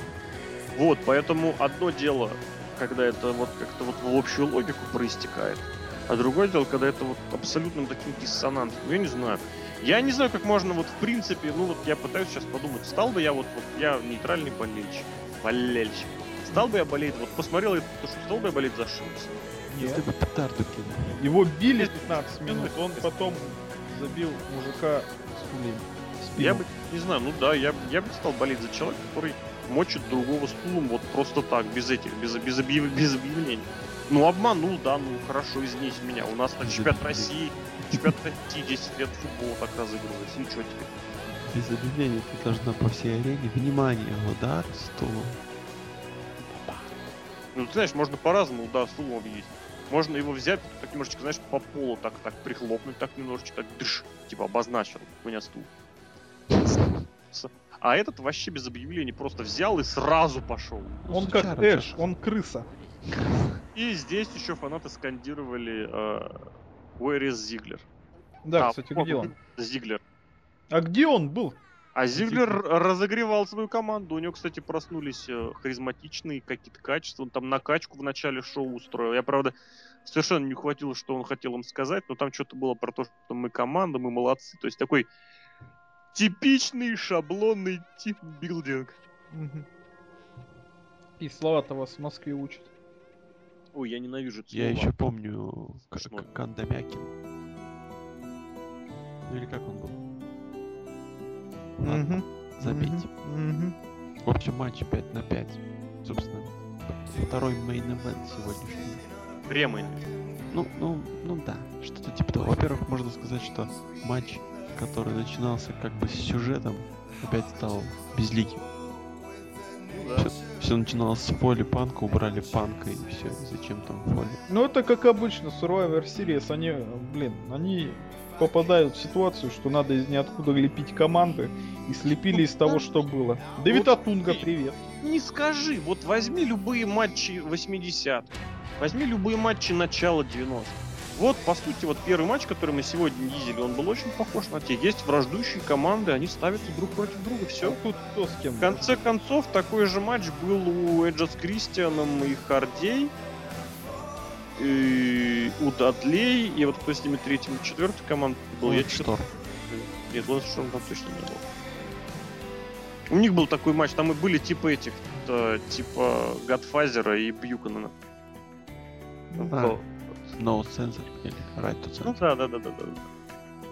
Вот, поэтому одно дело, когда это вот как-то вот в общую логику проистекает, а другое дело, когда это вот абсолютно таким диссонансом. Ну, Я не знаю. Я не знаю, как можно вот в принципе, ну вот я пытаюсь сейчас подумать, стал бы я вот, вот я нейтральный болельщик, болельщик. Стал бы я болеть, вот посмотрел это, что стал бы я болеть за Шимса. Если бы петарду кинули. Его били 15 минут, он потом забил мужика с пулей. Я бы, не знаю, ну да, я, я бы стал болеть за человека, который мочит другого стулом вот просто так, без этих, без, без, объяв- без объявлений. Ну, обманул, да, ну хорошо, извините меня. У нас на чемпионат. России, чемпионат России 10 лет футбол так разыгрывается. Ничего тебе. Без объявления ты должна по всей арене. Внимание, удар стулом. Ну, ты знаешь, можно по-разному удар стулом объездить. Можно его взять, так немножечко, знаешь, по полу так, так прихлопнуть, так немножечко, так дыш, типа обозначил, у меня стул. А этот вообще без объявлений просто взял и сразу пошел. Он как Эш, он крыса. И здесь еще фанаты скандировали э, Where is Ziggler? Да, А, кстати, где он? Зиглер. А где он был? А Зиглер разогревал свою команду. У него, кстати, проснулись э, харизматичные какие-то качества. Он там накачку в начале шоу устроил. Я, правда, совершенно не хватило, что он хотел им сказать, но там что-то было про то, что мы команда, мы молодцы. То есть такой типичный шаблонный тип-билдинг. Мгм. И слова-то вас в Москве учат. Ой, я ненавижу это Я еще помню Кандамякин. Ну или как он был? Ладно, Мгм. забейте. Мгм. В общем, матч 5 на 5. Собственно, второй мейн-эвент сегодняшний. Ремейн. Ну, ну, ну да, что-то типа того. Во-первых, можно сказать, что матч, который начинался как бы с сюжетом, опять стал безликим. Ну да. Все начиналось с Фоли Панка, убрали Панка и все. Зачем там Фоли? Ну это как обычно, Survivor Series, они, блин, они попадают в ситуацию, что надо из ниоткуда лепить команды, и слепили из того, что было. Дэвид Вот Атунга, привет. Не скажи, вот возьми любые матчи 80 возьми любые матчи начала 90 Вот, по сути, вот первый матч, который мы сегодня видели, он был очень похож на те. Есть враждующие команды, они ставятся друг против друга, все. Ну, тут кто с кем? В конце концов, такой же матч был у Эджа с Кристианом и Хардей, и у Дадлей, и вот кто с ними третьим и четвертый команд был, я чё-то- Шторм. Нет, Лэнсшторм там точно не был. У них был такой матч, там и были типа этих, э, типа Гадфазера и Бьюканена. Ну, А. то- No Sensor или Right to Ну Sensor. да, да, да, да, да.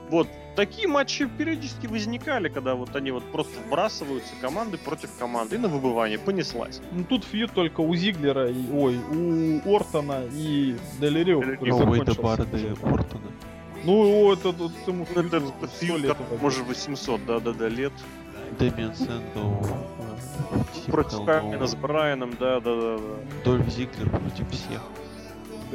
Вот такие матчи периодически возникали, когда вот они вот просто вбрасываются команды против команды и на выбывание понеслась. Ну тут фьюд только у Зиглера, и, ой, у Ортона и Делирио, Дель который Рио. No Way закончился to Barda уже. и Ортона. Ну, это тут ему Ну, это, это может, 800, да-да-да, лет. Дэмиан Сэндоу. э, Против Хелл, Камена с Брайаном, да-да-да. Дольф Зиглер против всех.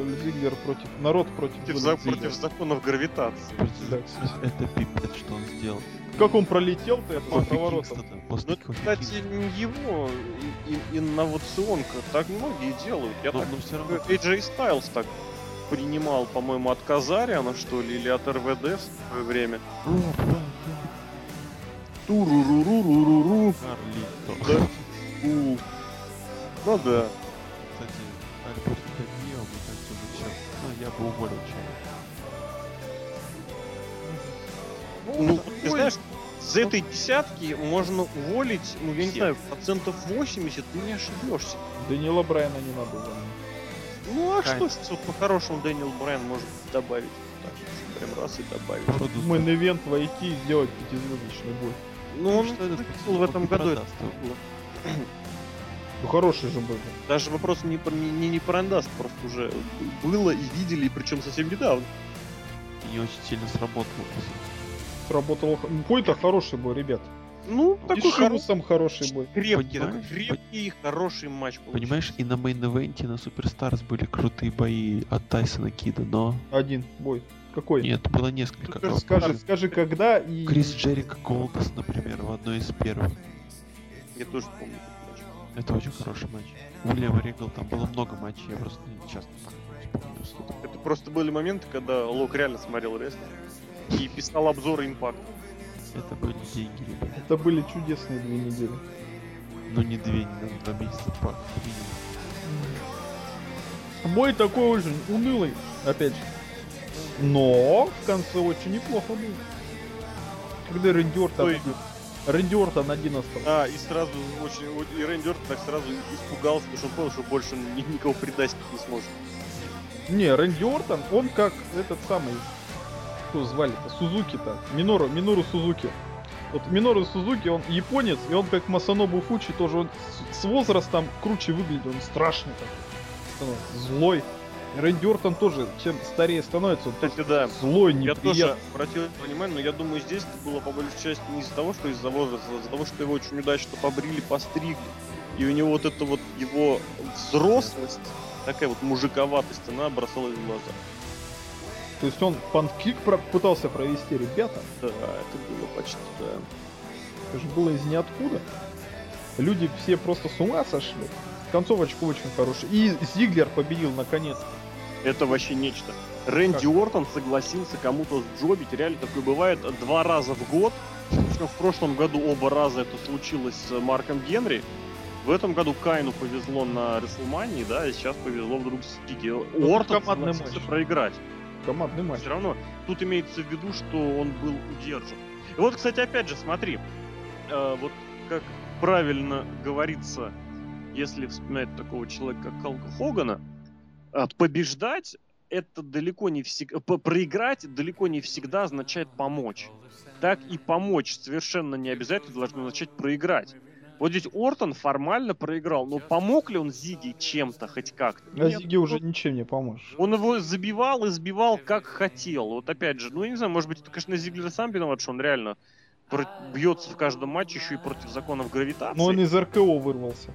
Зиглер против... Народ против Против, за- против законов гравитации. Да. Это пипец, что он сделал. Как он пролетел-то от Кофи поворота? Кингстона, после Ну, кстати, не его и- и- инновационка. Так многие делают. Я Но- так но всё равно. AJ Styles так принимал, по-моему, от Казариана, что ли, или от РВД в свое время. Туруруруруруру. Карлито. Да. У. Ну да. Кстати, Альберт уволил человека. Ну, ты знаешь, с этой десятки можно уволить, ну, я не знаю, процентов 80 ты не ошибешься. Данила Брайана не надо увольнять. Ну, а Кайф. что вот по-хорошему Дэниел Брайан может добавить? Так, прям раз и добавить. Мы на ивент войти и сделать пятизвездочный бой. Ну, он что этот выпустил в этом году это было. Ну хороший же был. Даже вопрос не, не, не, не про Рандаст, просто уже было и видели, и причем совсем недавно. И не очень сильно сработало. по сути. Сработал... х- Бой-то хороший бой, ребят. Ну, И такой с хороший, Шивусом хороший бой. крепкий, Понимаешь? такой крепкий и хороший матч получился. Понимаешь, и на мейн-эвенте на Суперстарс были крутые бои от Тайсона Кида, но Один бой. Какой? нет, было несколько. Скажи, скажи, скажи, когда и... Крис Джерик Голдос, например, в одной из первых. Я тоже помню. Это очень хороший матч. Уильям Ригл, там было много матчей, я просто не часто что-то. Это просто были моменты, когда Лок реально смотрел рестлинг и писал обзоры импакт. Это были деньги, ребят. Это были чудесные две недели. Ну не две, не два месяца, минимум. Бой такой очень унылый, опять же. Но в конце очень неплохо был. Когда Рэнди Ортон... Ой. Рэнди Ортон один остался. А, и сразу очень... И Рэнди Ортон так сразу испугался, потому что он понял, что больше никого предать не сможет. Не, Рэнди Ортон, он как этот самый... Кто звали-то? Сузуки-то. Минору, Минору Сузуки. Вот Минору Сузуки, он японец, и он как Масанобу Фучи тоже, он с, с возрастом круче выглядит, он страшный такой. становится, Злой. Рэнди Ортон тоже, чем старее становится, он Кстати, да. злой, Я тоже неприятный. обратил внимание, но я думаю, здесь это было по большей части не из-за того, что из-за возраста, а из-за того, что его очень удачно побрили, постригли. И у него вот эта вот его взрослость, такая вот мужиковатость, она бросалась в глаза. То есть он панкик про- пытался провести, ребята. Да, это было почти, да. Это же было из ниоткуда. Люди все просто с ума сошли. Концовочка очень хорошая. И Зиглер победил наконец. Это вообще нечто. Рэнди Ортон согласился кому-то джобить, реально такое бывает два раза в год. Причем в прошлом году оба раза это случилось с Марком Генри. В этом году Кайну повезло на Рестлмании, да, и сейчас повезло вдруг Стиге. Ортон командный согласился матч. проиграть. Командный матч. Все равно тут имеется в виду, что он был удержан. И вот, кстати, опять же, смотри, э, вот как правильно говорится, если вспоминать такого человека, как Халка Хогана, побеждать это далеко не всегда, проиграть далеко не всегда означает помочь. Так и помочь совершенно не обязательно должно означать проиграть. Вот здесь Ортон формально проиграл, но помог ли он Зиги чем-то хоть как-то? А Нет. Зиге уже ничем не поможешь. Он его забивал и сбивал как хотел. Вот опять же, ну я не знаю, может быть, это, конечно, Зиглер сам виноват, что он реально бьется в каждом матче еще и против законов гравитации. Но он из РКО вырвался.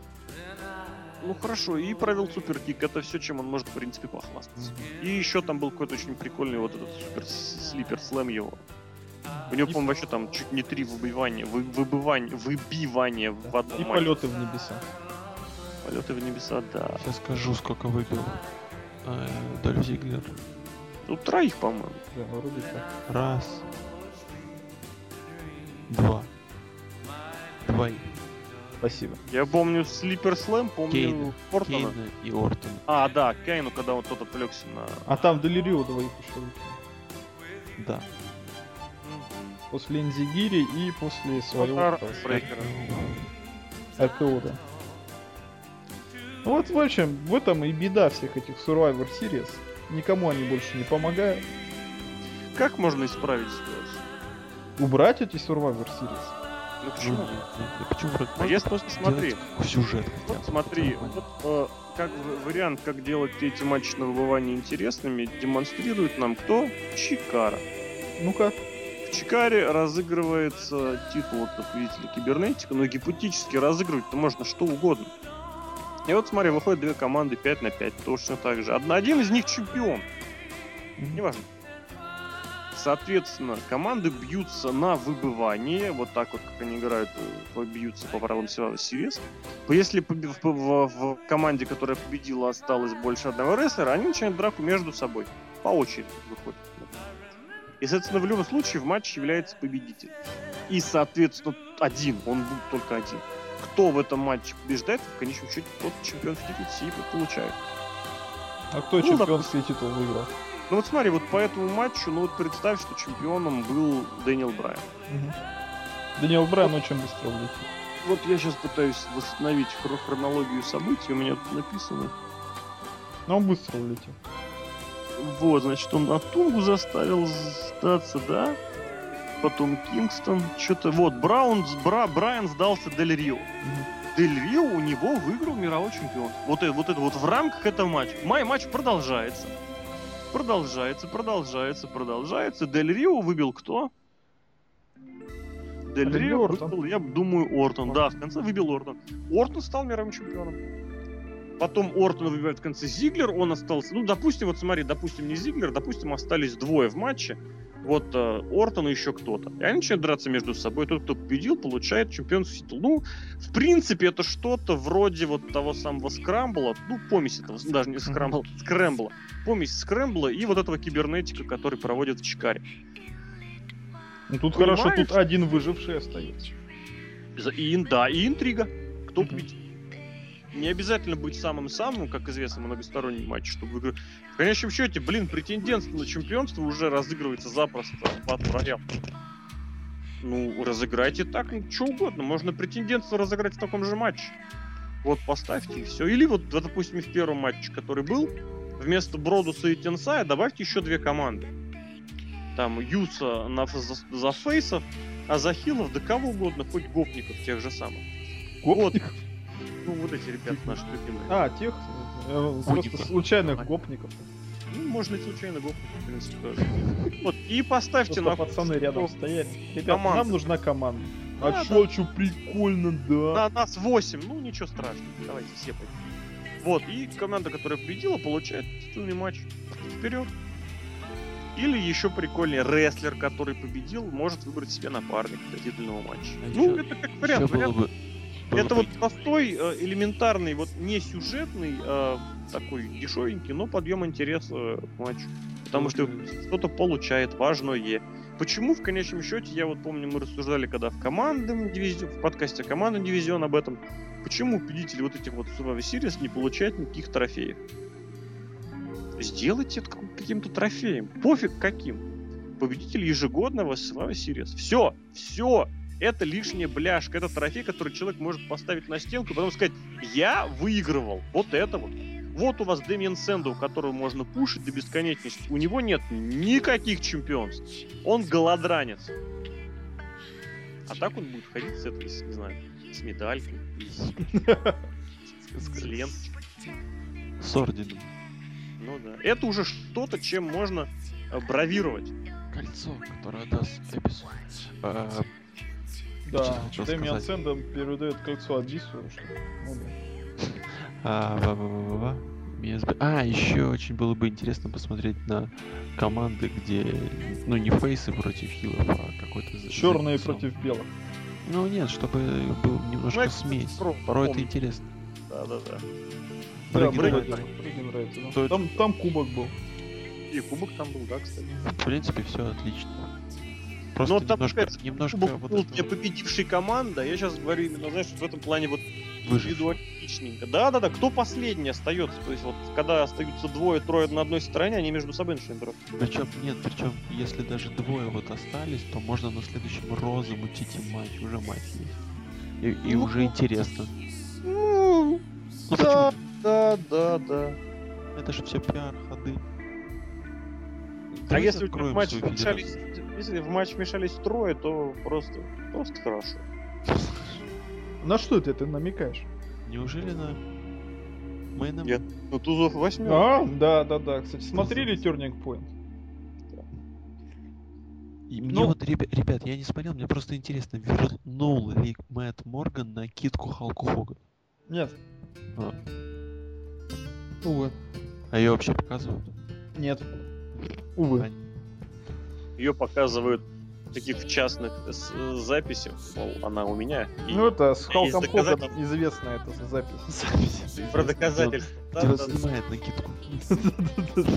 Ну хорошо, и провел суперкик. Это все, чем он может, в принципе, похвастаться. И еще там был какой-то очень прикольный вот этот супер слипер слэм его. У него, по-моему, вообще там чуть не три выбивания, вы, выбывания, выбивания в одном И матче. полеты в небеса. Полеты в небеса, да. Сейчас скажу, сколько выбил э, Дольф Зиглер. Ну, троих, по-моему. Да, вроде так. Раз. Два. Двоих. Спасибо. Я помню Слипер Слэм, помню Кейна. Ортона. Кейна и Ортон. А, да, Кейну, когда он тот отвлекся на... А там Делирио двоих еще. Да. После Инзигири и после своего Брейкера. Да. Ну Вот, в общем, в этом и беда всех этих Survivor Series. Никому они больше не помогают. Как можно исправить ситуацию? Убрать эти Survivor Series. Ну Ну, почему? нет, почему А если просто смотри, сюжет вот смотри, вот э, как вариант, как делать эти матчи на выбывание интересными, демонстрирует нам кто? Чикара. Ну-ка. В Чикаре разыгрывается титул вот победителя кибернетика, но гипотетически разыгрывать-то можно что угодно. И вот смотри, выходят две команды 5 на 5, точно так же. Одна, один из них чемпион. Неважно. Соответственно, команды бьются на выбывание, вот так вот, как они играют, э, бьются по правилам Series. Если в, в- в команде, которая победила, осталось больше одного рестлера, они начинают драку между собой. По очереди выходят. И, соответственно, в любом случае в матче является победитель. И, соответственно, один, он будет только один. Кто в этом матче побеждает, в конечном счете, тот чемпионский титул получает. А кто Ну, чемпионский титул выиграл? Ну вот смотри, вот по этому матчу, ну вот представь, что чемпионом был Дэниел Брайан. Мгм. Даниэл Брайан очень быстро улетел. Вот я сейчас пытаюсь восстановить хро- хронологию событий, у меня тут написано. Но он быстро улетел. Вот, значит, он Атунгу заставил сдаться, да? Потом Кингстон, что-то... Вот, Браун, Бра, Брайан сдался Дель Рио. Мгм. Дель Рио у него выиграл мировой чемпион. Вот это вот, это вот в рамках этого матча. Май матч продолжается. Продолжается, продолжается, продолжается. Дель Рио выбил кто? Дель Рио Ортон. выбил, я думаю, Ортон. Да, в конце выбил Ортон. Ортон стал мировым чемпионом. Потом Ортон выбивает в конце Зиглер, он остался... Ну, допустим, вот смотри, допустим, не Зиглер, допустим, остались двое в матче. Вот э, Ортон и еще кто-то. И они начинают драться между собой. Тот, кто победил, получает чемпионский титул. Ну, в принципе, это что-то вроде вот того самого скрамбла, ну, помесь этого, даже не скрамбла, скрэмбла. Помесь скрэмбла и вот этого кибернетика, который проводит в Чикаре. Ну тут Понимаешь? хорошо, тут один выживший остается. И, да, и интрига. Кто победит? Не обязательно быть самым-самым, как известно, многосторонний матч, чтобы выиграть. В конечном счете, блин, претендентство на чемпионство уже разыгрывается запросто Battle Royale. Ну, разыграйте так, ну, что угодно. Можно претендентство разыграть в таком же матче. Вот поставьте и все. Или вот, допустим, в первом матче, который был, вместо Бродуса и Тенсая добавьте еще две команды. Там Юса на, за, за фейсов, а за хилов, да кого угодно, хоть гопников тех же самых. Вот. Ну, вот эти ребята наши любимые. А, тех, э, просто Гопников. случайных гопников. Ну, можно и случайно гопников, в принципе, тоже. Вот, и поставьте на... пацаны рядом стояли. Ребята, нам нужна команда. Да, А чё, чё, прикольно, да. На нас 8, ну ничего страшного, давайте все пойдем. Вот, и команда, которая победила, получает титульный матч. Вперед. Или еще прикольнее, рестлер, который победил, может выбрать себе напарника для титульного матча. А ну, ещё- это как вариант. было вариант бы... Это вот простой, э, элементарный, вот не сюжетный, а такой дешевенький, но подъем интереса к матчу. Потому что кто-то получает важное. Почему в конечном счете, я вот помню, мы рассуждали, когда в командном дивизионе, в подкасте командный дивизион об этом, почему победители вот этих вот Survivor Series не получают никаких трофеев? Сделайте это как- каким-то трофеем. Пофиг каким. Победитель ежегодного Survivor Series. Все, все. Это лишняя бляшка. Это трофей, который человек может поставить на стенку и потом сказать, я выигрывал. Вот это вот. Вот у вас Дэмиен Сэнда, у которого можно пушить до бесконечности. У него нет никаких чемпионств. Он голодранец. А так он будет ходить с этой, с, не знаю, с медалькой, с, лентой. С орденом. Ну да. Это уже что-то, чем можно э, бравировать. Кольцо, которое даст Эбису. Да, Дэмиан. Сэндом передает кольцо Абису, что ну, да. А, А, еще очень было бы интересно посмотреть на команды, где, ну, не фейсы против хилов, а какой-то... Черные против белых. Ну, нет, чтобы был немножко это смесь. про- Порой это помню. интересно. Да, да, да. Да, Брейки Брейки нравятся. Брейки нравится, да. Точно. Там, там кубок был. И кубок там был, да, кстати. В принципе, все отлично. Просто Но там, немножко, же, немножко Кубок вот был это победившей команды, а я сейчас говорю именно, знаешь, в этом плане вот индивидуалистичненько. Да, да, да, кто последний остается? То есть вот когда остаются двое, трое на одной стороне, они между собой начинают драться. Причем, нет, причем, если даже двое вот остались, то можно на следующем розу мутить и матч, уже матч есть. И, и Ну, уже интересно. Ну, Ну да, почему? да, да, да. Это же все пиар, ходы. А если у тебя в матч свою вмешались, если в матч вмешались трое, то просто, просто хорошо. На что это ты намекаешь? Неужели на Мэйном? Нет. Ну, тузов восьмер. А, да, да, да. Кстати, смотрели Turning Point? И мне Ну- вот, ребя- ребят, я не смотрел, мне просто интересно, вернул ли Мэтт Морган накидку Халку Хоган? Нет. А, Увы. а ее вообще показывают? Нет. Увы. Понятно. Ее показывают в таких частных с- э, записях, мол, она у меня. И Ну это с Халком доказательства. Хоганом известная эта запись. <laughs> про доказательства. Да, да, снимает накидку. <laughs>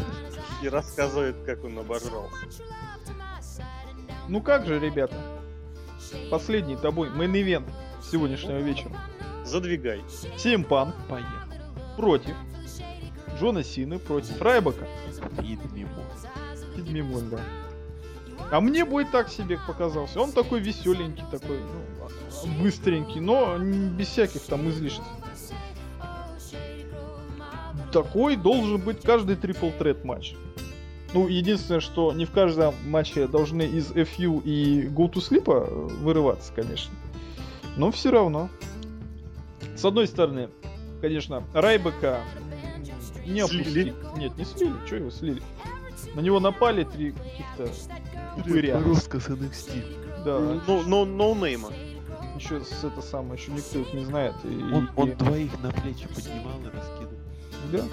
и рассказывает, как он обожрался. Ну как же, ребята? Последний тобой main event сегодняшнего вечера. Задвигай. Punk Поехал. против Джона Сины против Райбака. Feed me more. Me more, да. А мне бой так себе показался. Он такой веселенький, такой, ну, быстренький, но без всяких там излишеств. Такой должен быть каждый triple threat матч. Ну, единственное, что не в каждом матче должны из FU и Go to Sleep э, вырываться, конечно. Но все равно. С одной стороны, конечно, Райбека не опустить. Нет, не слили. Что его слили? На него напали три каких-то упыря. Русска с NXT. Да. Ну, но ноунейма. Еще с это самое, еще никто их не знает. И, Он, и- он двоих на плечи поднимал и раскидывал. Да.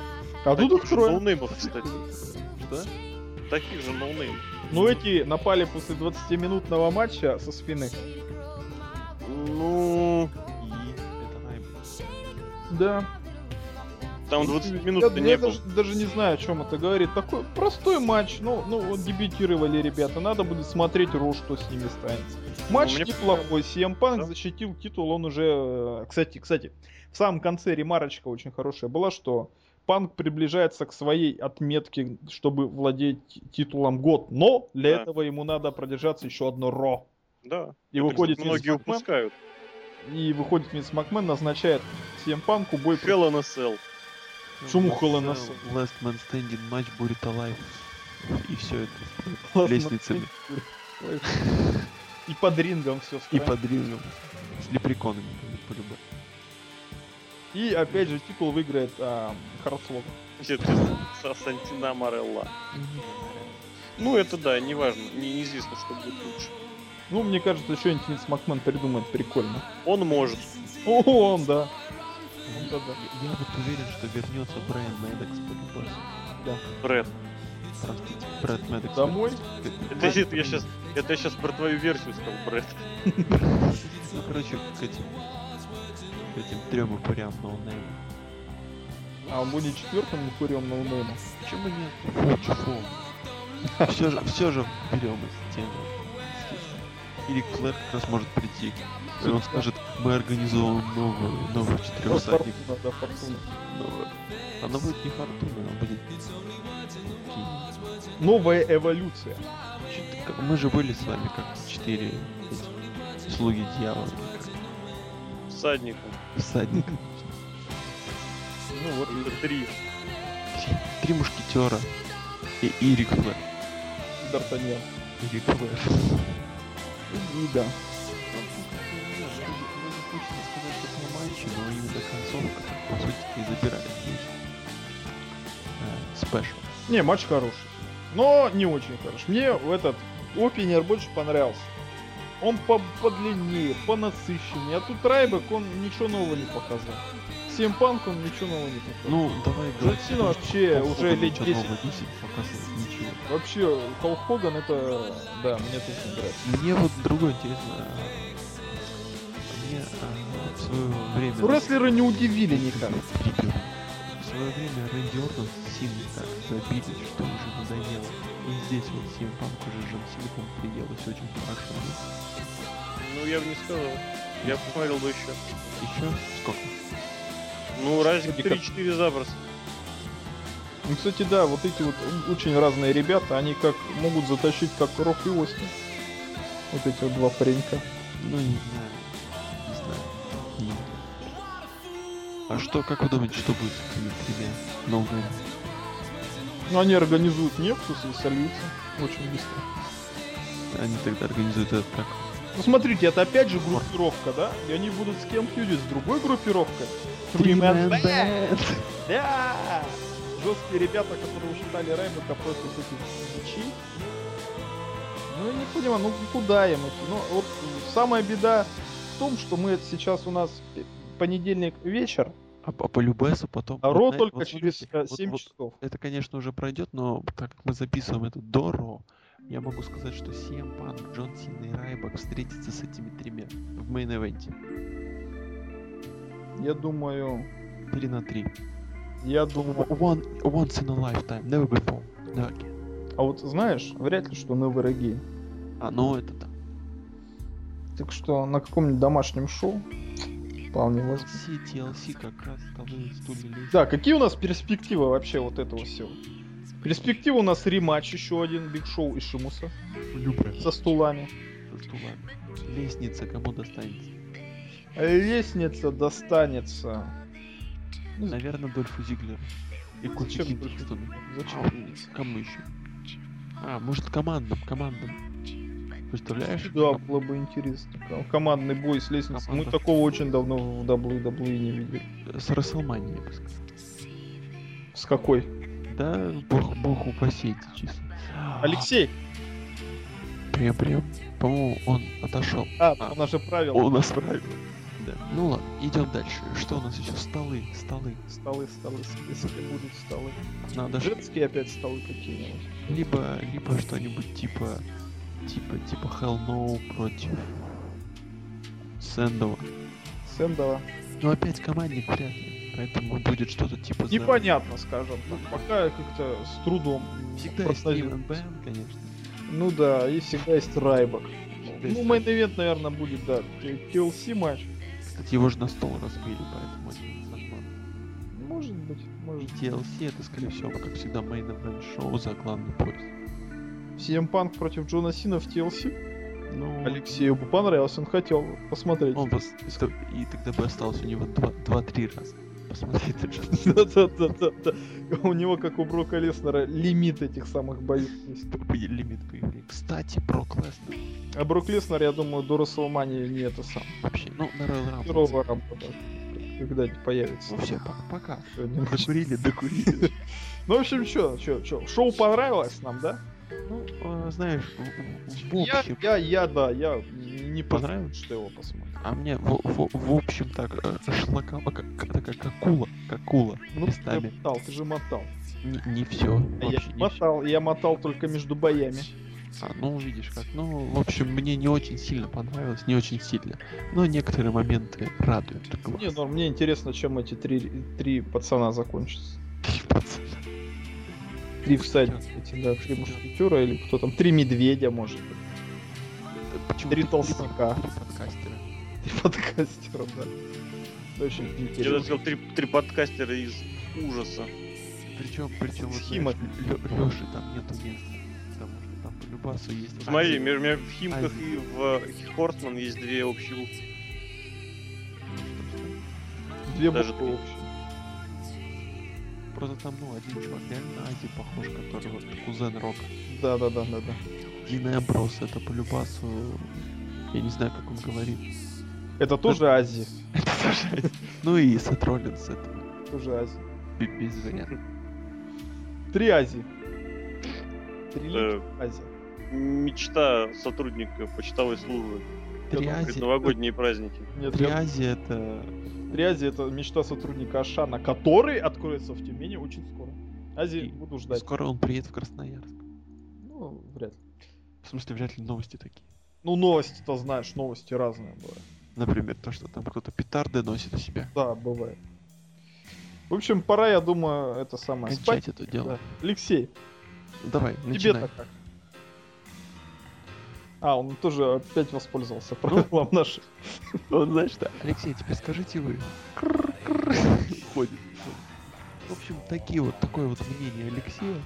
А тут их Таких же трое. ноунеймов, кстати. Что? Таких же ноунеймов. Ну эти напали после 20-минутного матча со спины. Ну, И это Райбек. Да. Там 20 минут я, не я даже, даже не знаю, о чем это говорит. Такой простой матч. Ну, ну вот дебютировали ребята. Надо будет смотреть Ро, что с ними станется. Матч Ну, неплохой. CM Punk Да. защитил титул. Он уже... э, Кстати, кстати, в самом конце ремарочка очень хорошая была, что Панк приближается к своей отметке, чтобы владеть титулом год. Но для Да. этого ему надо продержаться еще одно Ро. Да. И Это выходит Многие упускают. и выходит Винс Макмен, назначает CM Панку бой Hell in a Cell. Шуму Last- Холлана. Last Man Standing матч будет alive. И все это. Ладно, лестницами. И под рингом все И под рингом. С лепреконами. по-любому. И опять же титул выиграет а, со Сантина Морелла. Ну, это да, неважно. Не, неизвестно, что будет лучше. Ну, мне кажется, что-нибудь Винс Макмен придумает прикольно. Он может. О, он, да. Да, да. Я вот уверен, что вернется Брайан Мэддокс по любому. Брэд. Простите, Брэд Мэддокс. Домой? Это, это я сейчас, это я сейчас про твою версию сказал, Брэд. Ну, короче, к этим, к этим трем упырям ноунейма. А он будет четвертым упырем ноунейма. Почему нет? Фу. Все же, все же берем из темы. Или Флэр как раз может прийти. И он скажет, мы организовываем новую, новую четырехсадник. Да, Фортуна. Новую. Она будет не фортуна, она будет... Новая эволюция. Мы же были с вами как четыре эти слуги дьявола, Всадником. всадника. Ну вот, Это три. Три мушкетера. И Ирик Флэр. Д'Артаньян. Ирик Флэр. И да. Концовка, так, по сути, и забирает весь э, спешл. Не, матч хороший. Но не очень хороший. Мне этот опенер больше понравился. Он по подлиннее, понасыщеннее. А тут Райбек, он ничего нового не показал. Punk, он ничего нового не показывает. Ну, давай говорить. Сина что вообще уже лет ничего 10. нового ничего. Вообще, Халк Хоган это, да, мне тоже не нравится. Мне вот другое интересно. Мне а, свое время... Ну, рестлеры не удивили никак. В свое время Рэнди Ортон с Синой так забились, что уже надоело. И здесь вот Сим Панк уже Сина по приелось очень хорошо. Ну, я бы не сказал. Я посмотрел бы еще. Еще сколько? Ну, как- 3-4 запросто. Ну, кстати, да, вот эти вот очень разные ребята, они как могут затащить как Рок и Остин. Вот эти вот два паренька. Ну, не знаю. А что, как вы думаете, что будет с этими тремя новыми? Ну, они организуют Нексус и сольются очень быстро. Они тогда организуют этот как? Ну, смотрите, это опять же группировка, да? И они будут с кем фьюдить? С другой группировкой? Three-man Three-man band. Да! Жесткие ребята, которые ушатали Райбека против этих мечей. Ну, я не понимаю, ну куда им идти? Ну, вот самая беда в том, что мы это сейчас у нас понедельник вечер, А по, по Любесу потом... а вот Ро на- только вот через смотрите, э, вот- 7 вот часов. Это, конечно, уже пройдет, но так как мы записываем это до Ро, я могу сказать, что CM Punk, Джон Сина и Райбак встретятся с этими тремя в мейн-эвенте. Я думаю, 3 на 3. я думаю... One, once in a lifetime, never before. No again. А вот знаешь, вряд ли, что Never Again. А, ну это да. Так что на каком-нибудь домашнем шоу вполне можно. Все TLC как раз стулья. Да, какие у нас перспективы вообще вот этого всего? Перспектива у нас рематч еще один, Биг Шоу и Шимуса Любая. со стулами. Со стулами. Лестница кому достанется? Лестница достанется. Ну, Наверное, Дольфу Зиглеру. И Зачем Кингстону. Зачем? А, Кому еще? А, может командам, командам. Представляешь? Да, было бы интересно. Ко- Командный бой с лестницей. Мы Команда. такого очень давно в WWE не видели. С Расселманией, я бы сказал. С какой? Да, бог, бог упаси эти числа. Алексей! Прям. По-моему, он отошел. А, А. у нас же правило. Он нас правил. Да. Ну ладно, идем дальше. Что у нас еще? Столы, столы. Столы, столы, если будут столы. Надо Женские опять столы какие-нибудь. либо, либо что-нибудь типа, типа, типа Hell No против Сэндова. Сэндова. Но опять командник вряд ли. Поэтому будет что-то типа... за- Непонятно, скажем так. Пока как-то с трудом. Всегда есть Бен, конечно. Ну да, и всегда есть. Всегда есть Ну, мейн ивент, наверное, будет, да, TLC матч. Кстати, его же на стол разбили, поэтому. Может быть, может. TLC это, скорее всего, как всегда, мейн event шоу за главный пояс. CM Punk против Джона Сина в TLC. Ну, Алексею бы понравилось, он хотел посмотреть. он пос- и тогда бы осталось у него два- два-три раза посмотреть <laughs> на Джона Сина. Да-да-да-да. У него, как у Брока Леснера, лимит этих самых боев есть. Лимит появления. Кстати, Брок Леснер А Брок Леснер, я думаю, до Расселмании не это сам. вообще, ну, на Royal Rumble. Первого рампа, да, когда-нибудь появится. Ну все, пока. Докурили, докурили. <laughs> Ну, в общем, что, что, что, шоу понравилось нам, да? Ну, э, знаешь, в- в в Я, общем, я, я, да, я не Понравилось? что его посмотрел. а мне в в- в общем так э, <laughs> шлаково, как как как акула, как акула Ну, ты местами. мотал, ты же мотал. Не, не все, А я не мотал, я мотал только между боями. А, ну, видишь как. Ну, в общем, мне не очень сильно понравилось, не очень сильно. Но некоторые моменты радуют. Не, ну, мне интересно, чем эти три, три пацана закончатся. Три всадника, эти, да, три мушкетера или кто там, три медведя, может быть. Почему Три толстяка. Три подкастера. Три подкастера, да. Это Очень Я даже интересно. сказал, три, три подкастера из ужаса. Причем, причем, вот, знаешь, Лё- Лёши там нету места. Потому что там по Любасу есть... Смотри, между, между- в Химках и в Хортман есть две общие буквы. Две даже буквы три. общие. Просто там, ну, один чувак реально Ази похож, который вот кузен Рока. Да, да, да, да, да. Дина Эмброс, это по Любасу... Я не знаю, как он говорит. Это тоже Азия. Это тоже- Ну и Сет Роллинс, это Тоже Азия. бе- без вариантов. Три Азии. Три Э, Азия. Мечта сотрудника почтовой службы. Три Азии... Новогодние праздники. Три Азии это Азии это мечта сотрудника Ашана, который откроется в Тюмени очень скоро. Азии И буду ждать. Скоро он приедет в Красноярск. Ну, вряд ли. В смысле, вряд ли новости такие. Ну, новости-то знаешь, новости разные бывают. Например, то, что там кто-то петарды носит у себя. Да, бывает. В общем, пора, я думаю, это самое Кончать спать. это дело. Да. Алексей, Давай, тебе-то как? А, он тоже опять воспользовался правилом нашим. Он, знаешь что? Алексей, теперь скажите вы. Ходит. В общем, такие вот, такое вот мнение Алексея.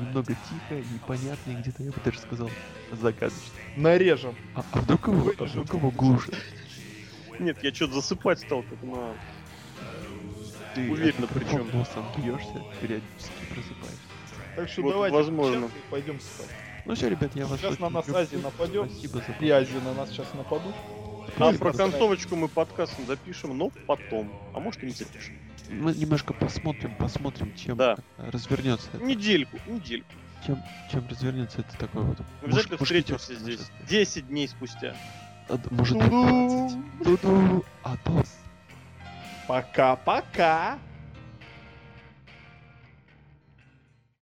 Немного тихо, непонятно, и где-то, я бы даже сказал, загадочно. Нарежем. А, а вдруг его, а вдруг его глушит? Нет, я что-то засыпать стал, как на... Ты Уверенно микрофона носом бьешься, периодически просыпаешься. Так что Вот, давайте возможно. пойдем спать. Ну все, ребят, я вас Сейчас на нас. Азия нападет. Спасибо за И Азии на нас сейчас нападут. А Спасибо про концовочку мы подкаст не запишем, но потом. А может и не запишем. Мы немножко посмотрим, посмотрим, чем Да. развернется. это. Недельку, недельку. Чем, чем развернется это такой вот. Обязательно муш- встретимся здесь. нашествие. 10 дней спустя. А, Может быть 20. Ду-ду. Атос. Пока-пока.